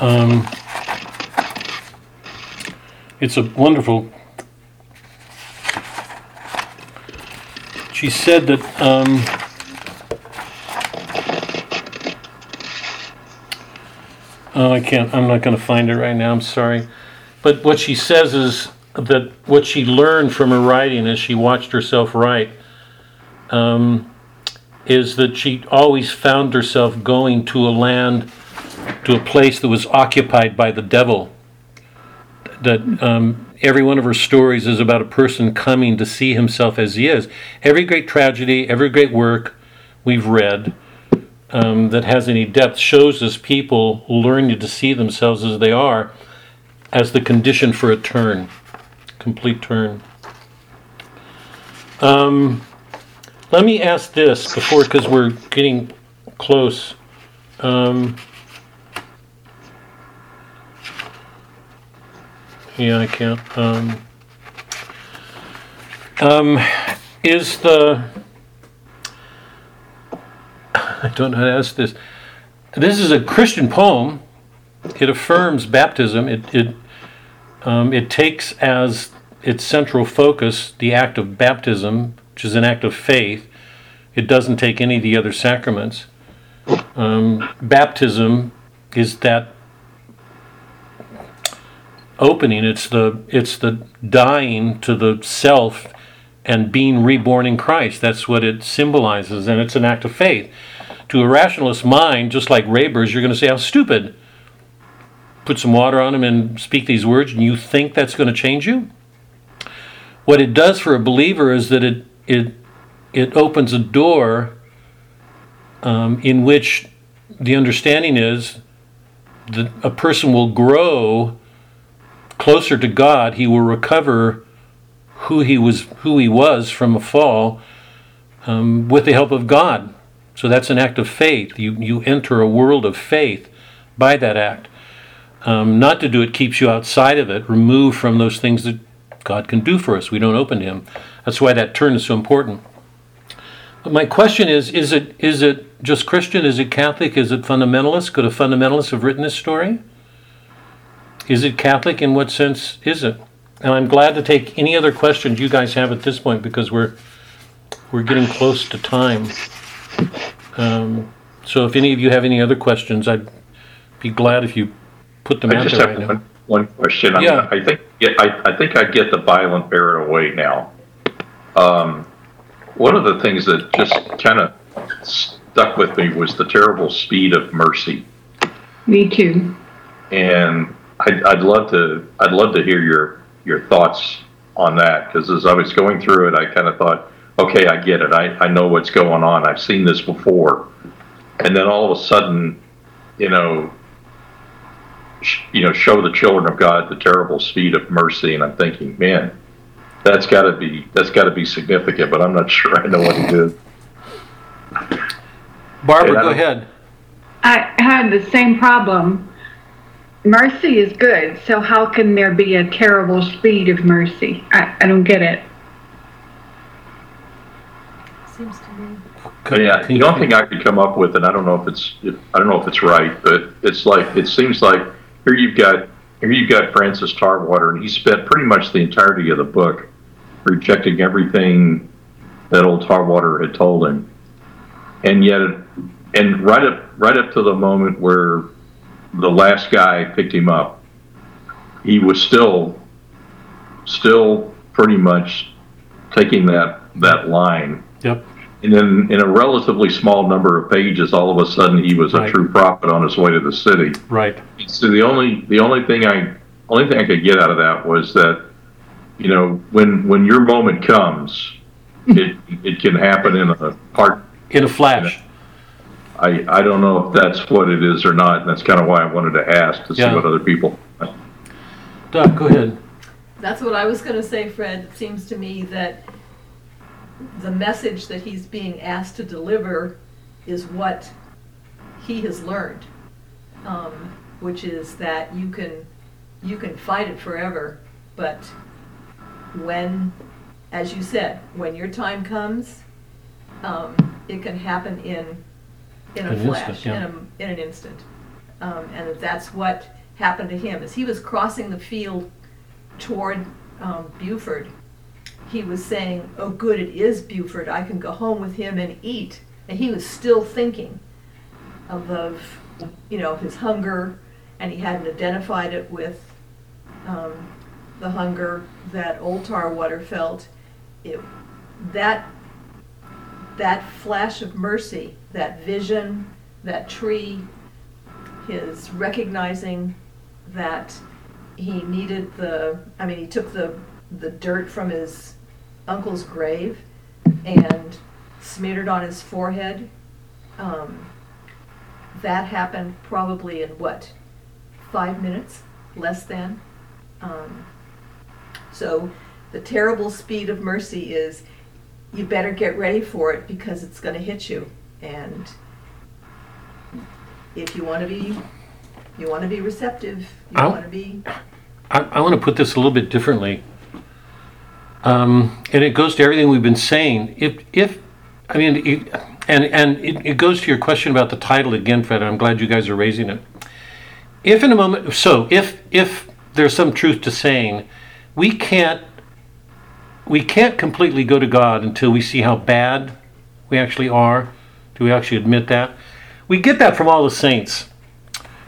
um, it's a wonderful. She said that. Um, oh, I can't. I'm not going to find it right now. I'm sorry. But what she says is that what she learned from her writing as she watched herself write um, is that she always found herself going to a land, to a place that was occupied by the devil. That um, every one of her stories is about a person coming to see himself as he is. Every great tragedy, every great work we've read um, that has any depth shows us people learning to see themselves as they are as the condition for a turn, complete turn. Um, let me ask this before, because we're getting close. Um, yeah, I can't. Um, um, is the <laughs> I don't know how to ask this. This is a Christian poem. It affirms baptism. It it um, it takes as its central focus the act of baptism, which is an act of faith. It doesn't take any of the other sacraments. Um, baptism is that opening. It's the it's the dying to the self and being reborn in Christ. That's what it symbolizes, and it's an act of faith. To a rationalist mind, just like Rayber's, you're going to say how stupid put some water on them and speak these words, and you think that's going to change you? What it does for a believer is that it it it opens a door um, in which the understanding is that a person will grow closer to God. He will recover who he was who he was from a fall um, with the help of God. So that's an act of faith. You you enter a world of faith by that act. Um, not to do it keeps you outside of it, removed from those things that God can do for us. We don't open to Him. That's why that turn is so important. But my question is: Is it is it just Christian? Is it Catholic? Is it fundamentalist? Could a fundamentalist have written this story? Is it Catholic? In what sense is it? And I'm glad to take any other questions you guys have at this point because we're we're getting close to time. Um, so if any of you have any other questions, I'd be glad if you put them I out just there have right now. one, one question. I- Yeah. I think, yeah, I, I think I get the violent bear away now. Um, one of the things that just kind of stuck with me was the terrible speed of mercy. Me too. And I'd, I'd love to, I'd love to hear your, your thoughts on that. Cause as I was going through it, I kind of thought, okay, I get it. I, I know what's going on. I've seen this before. And then all of a sudden, you know, sh- you know, show the children of God the terrible speed of mercy. And I'm thinking, man, that's got to be that's got to be significant. But I'm not <laughs> sure I know what it is. Barbara, And go don't- ahead. I had the same problem. Mercy is good, so how can there be a terrible speed of mercy? I, I don't get it. Seems to me. But yeah, the only thing I could come up with, and I don't know if it's if, I don't know if it's right, but it's like it seems like here you've got here you've got Francis Tarwater, and he spent pretty much the entirety of the book rejecting everything that old Tarwater had told him, and yet, and right up right up to the moment where the last guy picked him up, he was still still pretty much taking that that line Yep. And then in a relatively small number of pages, all of a sudden he was a Right. true prophet on his way to the city. Right. So the only the only thing I only thing I could get out of that was that you know when when your moment comes, hmm. it it can happen in a part. In a flash. I, I don't know if that's what it is or not, and that's kind of why I wanted to ask to see what other people. Doug, go ahead. That's what I was gonna say, Fred. It seems to me that the message that he's being asked to deliver is what he has learned. Um, which is that you can, you can fight it forever, but when, as you said, when your time comes, um, it can happen in, in a An flash, instant, in a, in an instant. Um, and that's what happened to him, as he was crossing the field toward um, Buford, he was saying, "Oh, good, it is Buford. I can go home with him and eat." And he was still thinking of, of you know, his hunger, and he hadn't identified it with um, the hunger that Old Tarwater felt. It, that that flash of mercy, that vision, that tree, his recognizing that he needed the i mean he took the the dirt from his uncle's grave and smeared it on his forehead um, that happened probably in what five minutes less than um, so the terrible speed of mercy is you better get ready for it because it's going to hit you and if you want to be you want to be receptive you Ow. want to be I, I want to put this a little bit differently. Um, and it goes to everything we've been saying. If, if I mean, it, and, and it, it goes to your question about the title again, Fred. I'm glad you guys are raising it. If in a moment, so if, if there's some truth to saying, we can't, we can't completely go to God until we see how bad we actually are. Do we actually admit that? We get that from all the saints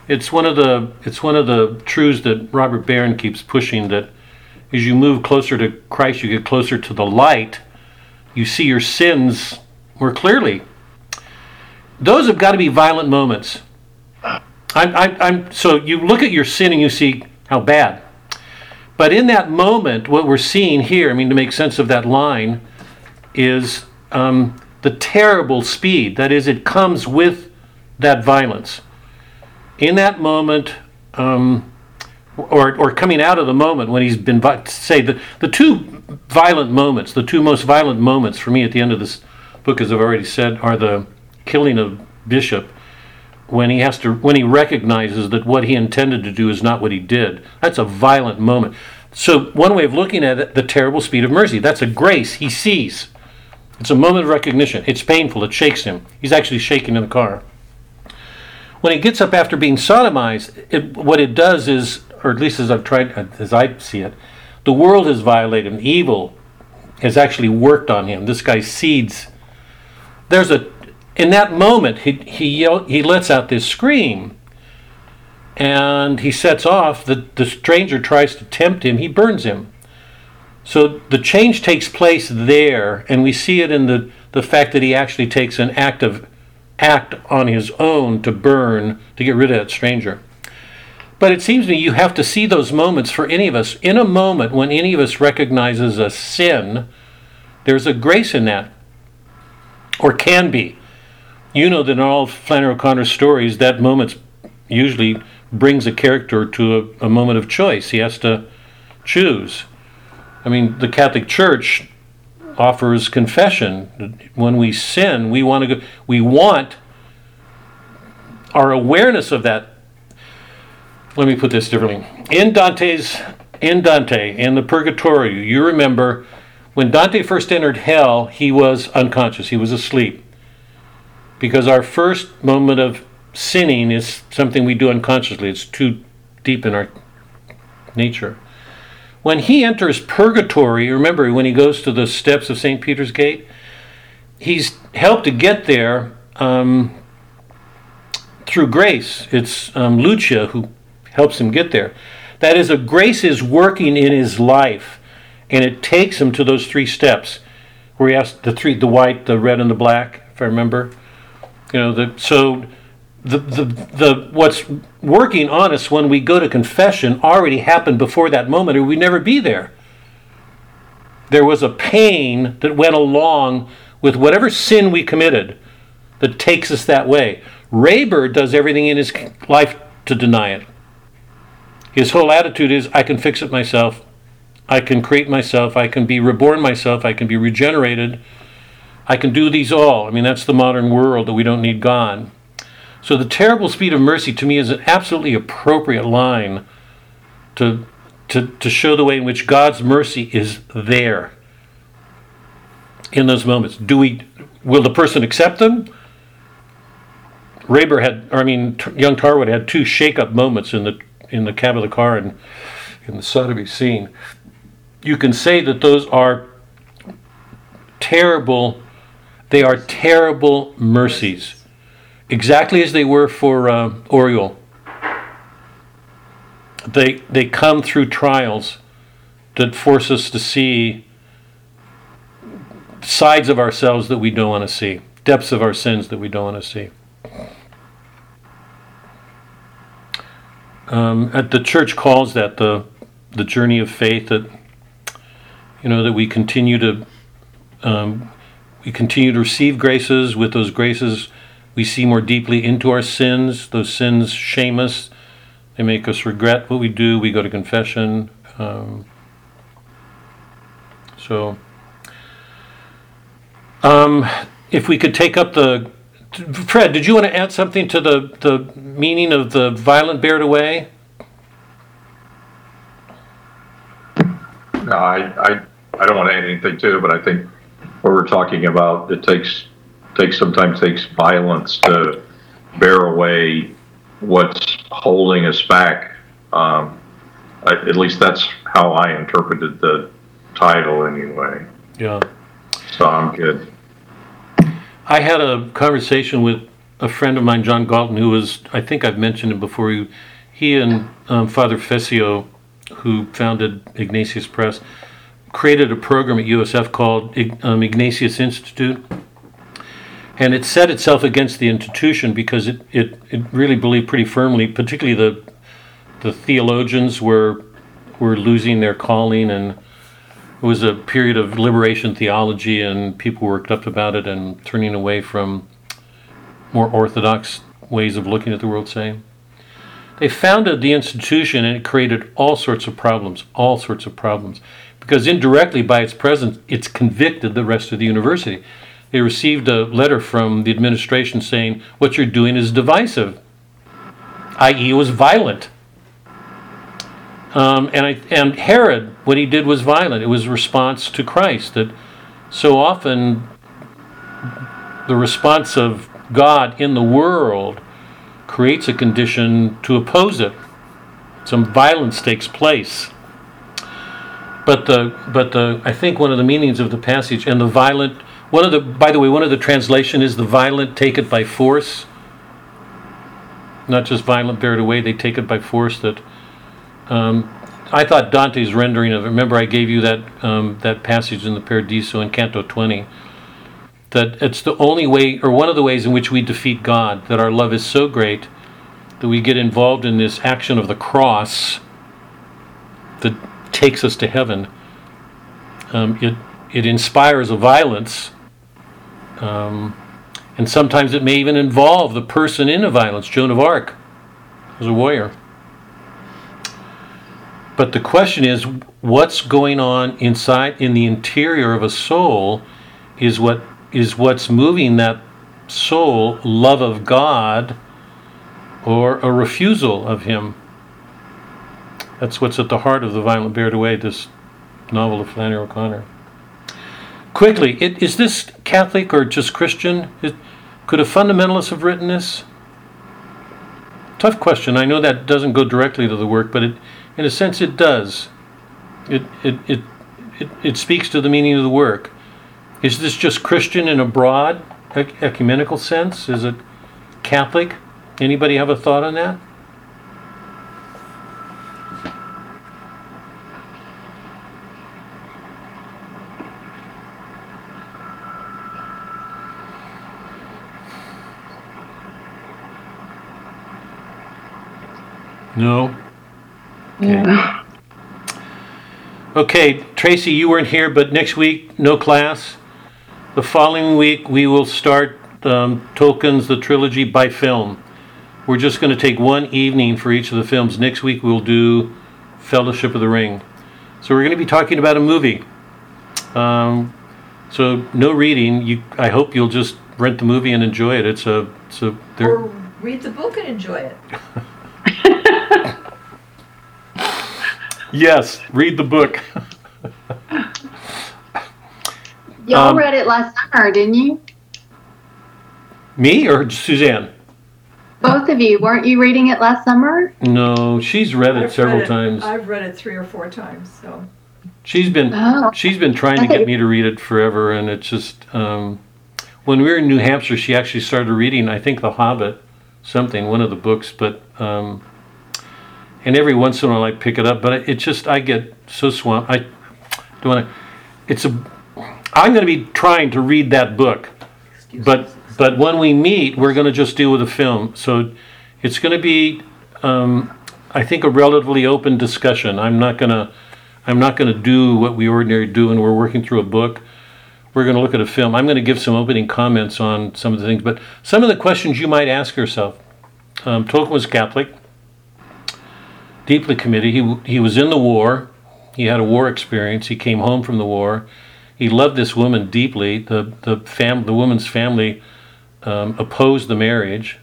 it's one of the it's one of the truths that Robert Barron keeps pushing that as you move closer to Christ, you get closer to the light. You see your sins more clearly. Those have got to be violent moments. I'm, I'm, I'm, so you look at your sin and you see how bad. But in that moment, what we're seeing here, I mean, to make sense of that line, is um, the terrible speed. That is, it comes with that violence in that moment, um, or, or coming out of the moment when he's been, say, the, the two violent moments, the two most violent moments for me at the end of this book, as I've already said, are the killing of Bishop when he has to, when he recognizes that what he intended to do is not what he did. That's a violent moment. So, one way of looking at it, the terrible speed of mercy, that's a grace he sees. It's a moment of recognition. It's painful. It shakes him. He's actually shaking in the car when he gets up after being sodomized, it, what it does is, or at least as I've tried, as I see it, the world has violated him. Evil has actually worked on him. This guy's seeds. There's a, in that moment, he he yell, he lets out this scream, and he sets off. The the stranger tries to tempt him. He burns him. So the change takes place there, and we see it in the the fact that he actually takes an active act on his own to burn to get rid of that stranger. But it seems to me you have to see those moments for any of us. In a moment when any of us recognizes a sin, there's a grace in that, or can be. You know that in all Flannery O'Connor stories, that moment usually brings a character to a, a moment of choice. He has to choose. I mean, the Catholic Church offers confession. When we sin, we want to go, we want our awareness of that. Let me put this differently. In Dante's in Dante in the Purgatorio, you remember when Dante first entered hell, he was unconscious. He was asleep. Because our first moment of sinning is something we do unconsciously. It's too deep in our nature. When he enters purgatory, remember when he goes to the steps of St. Peter's Gate, he's helped to get there um, through grace. It's um, Lucia who helps him get there. That is, a grace is working in his life, and it takes him to those three steps, where he has the three: the white, the red, and the black. If I remember, you know, the so the, the, the what's working on us when we go to confession already happened before that moment or we'd never be there there was a pain that went along with whatever sin we committed that takes us that way. Rayber does everything in his life to deny it. His whole attitude is I can fix it myself. I can create myself. I can be reborn myself. I can be regenerated. I can do these all. I mean, that's the modern world that we don't need God. So the terrible speed of mercy to me is an absolutely appropriate line to, to, to show the way in which God's mercy is there in those moments. Do we, will the person accept them? Rayber had, I mean, young Tarwater had two shake-up moments in the in the cab of the car and in the sodomy scene. You can say that those are terrible. They are terrible mercies, exactly as they were for uh, Oriole. They they come through trials that force us to see sides of ourselves that we don't want to see, depths of our sins that we don't want to see. Um, at the church calls that the the journey of faith that you know that we continue to um, we continue to receive graces. With those graces we see more deeply into our sins. Those sins shame us. They make us regret what we do. We go to confession. Um, so um, if we could take up the Fred, did you want to add something to the, the meaning of the violent bear away? No, I, I, I don't want to add anything to it, but I think what we're talking about, it takes, takes, sometimes takes violence to bear away what's holding us back. Um, at least that's how I interpreted the title anyway. Yeah. So I'm good. I had a conversation with a friend of mine, John Galten, who was, I think I've mentioned him before. He, he and um, Father Fessio, who founded Ignatius Press, created a program at USF called um, Ignatius Institute. And it set itself against the institution because it, it, it really believed pretty firmly, particularly the, the theologians were, were losing their calling and it was a period of liberation theology, and people worked up about it and turning away from more orthodox ways of looking at the world, say. They founded the institution and it created all sorts of problems, all sorts of problems, because indirectly by its presence, it's convicted the rest of the university. They received a letter from the administration saying, What you're doing is divisive, i.e., it was violent. Um, and, I, and Herod, what he did was violent. It was a response to Christ. That so often the response of God in the world creates a condition to oppose it. Some violence takes place. But the but the I think one of the meanings of the passage and the violent one of the by the way one of the translation is the violent take it by force. Not just violent bear it away, they take it by force that um, I thought Dante's rendering of it. Remember, I gave you that um, that passage in the Paradiso in Canto 20. That it's the only way, or one of the ways in which we defeat God. That our love is so great that we get involved in this action of the cross that takes us to heaven. Um, it it inspires a violence, um, and sometimes it may even involve the person in a violence. Joan of Arc was a warrior. But the question is, what's going on inside in the interior of a soul is what is what's moving that soul, love of God or a refusal of Him. That's what's at the heart of The Violent Bear Away, this novel of Flannery O'Connor. Quickly, it, is this Catholic or just Christian? It, could a fundamentalist have written this? Tough question. I know that doesn't go directly to the work, but it, in a sense, it does. It, it, it, it, it speaks to the meaning of the work. Is this just Christian in a broad ecumenical sense? Is it Catholic? Anybody have a thought on that? No. Okay. Okay, Tracy, you weren't here, but next week, no class. The following week, we will start um, Tolkien's The Trilogy by film. We're just going to take one evening for each of the films. Next week we'll do Fellowship of the Ring. So we're going to be talking about a movie. Um, so no reading. You, I hope you'll just rent the movie and enjoy it. It's a, it's a. Or read the book and enjoy it. <laughs> Yes, read the book. <laughs> Y'all Um, read it last summer, didn't you? Me or Suzanne? Both of you. Weren't you reading it last summer? No, she's read it I've several read it- times. I've read it three or four times, so. She's been Oh. she's been trying to get me to read it forever, and it's just um, when we were in New Hampshire, she actually started reading. I think The Hobbit, something, one of the books, but um, and every once in a while I pick it up, but it just I get so swamped. I don't want to. It's a. I'm going to be trying to read that book, but but when we meet, we're going to just deal with the film. So it's going to be, um, I think, a relatively open discussion. I'm not going to. I'm not going to do what we ordinarily do when we're working through a book. We're going to look at a film. I'm going to give some opening comments on some of the things, but some of the questions you might ask yourself. Um, Tolkien was Catholic, deeply committed. He he was in the war. He had a war experience. He came home from the war. He loved this woman deeply. The the fam the woman's family um, opposed the marriage.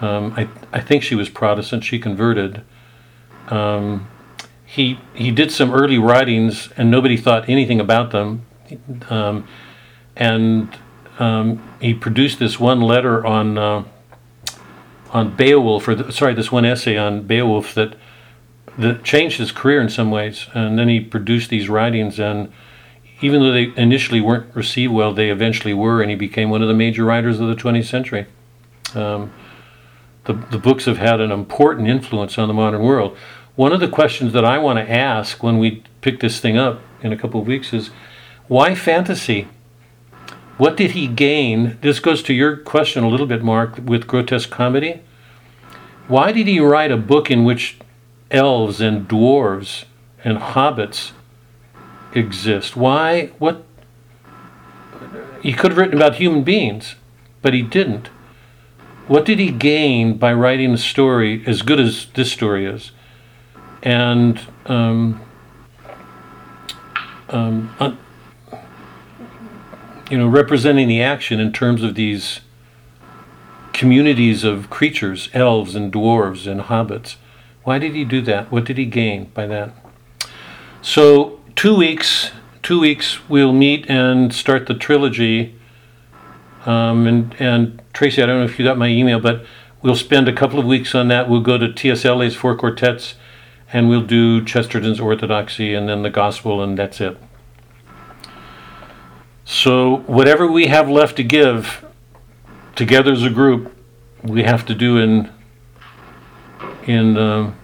Um, I I think she was Protestant. She converted. Um, he he did some early writings, and nobody thought anything about them. Um, and um, he produced this one letter on uh, on Beowulf, or the, sorry, this one essay on Beowulf that that changed his career in some ways. And then he produced these writings, and even though they initially weren't received well, they eventually were, and he became one of the major writers of the 20th century. Um, the, the books have had an important influence on the modern world. One of the questions that I want to ask when we pick this thing up in a couple of weeks is why fantasy? What did he gain? This goes to your question a little bit, Mark, with grotesque comedy. Why did he write a book in which elves and dwarves and hobbits exist? Why? What? He could have written about human beings, but he didn't. What did he gain by writing a story as good as this story is? And um, um, you know, representing the action in terms of these communities of creatures, elves and dwarves and hobbits. Why did he do that? What did he gain by that? So, two weeks, two weeks, we'll meet and start the trilogy. Um, and, and Tracy, I don't know if you got my email, but we'll spend a couple of weeks on that. We'll go to T.S. Eliot's four quartets and we'll do Chesterton's Orthodoxy and then the Gospel, and that's it. So, whatever we have left to give together as a group, we have to do in in um,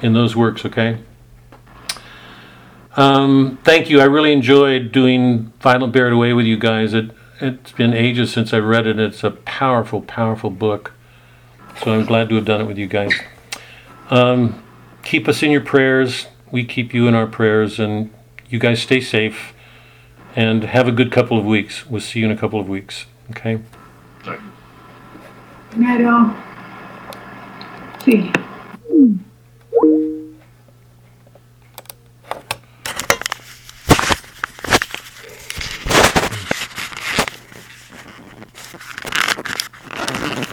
in those works. Okay. Um, thank you. I really enjoyed doing Violent Bear It Away with you guys. It it's been ages since I've read it. It's a powerful, powerful book. So I'm glad to have done it with you guys. Um, keep us in your prayers. We keep you in our prayers, and you guys stay safe and have a good couple of weeks. We'll see you in a couple of weeks. Okay. Good Night all. Sí.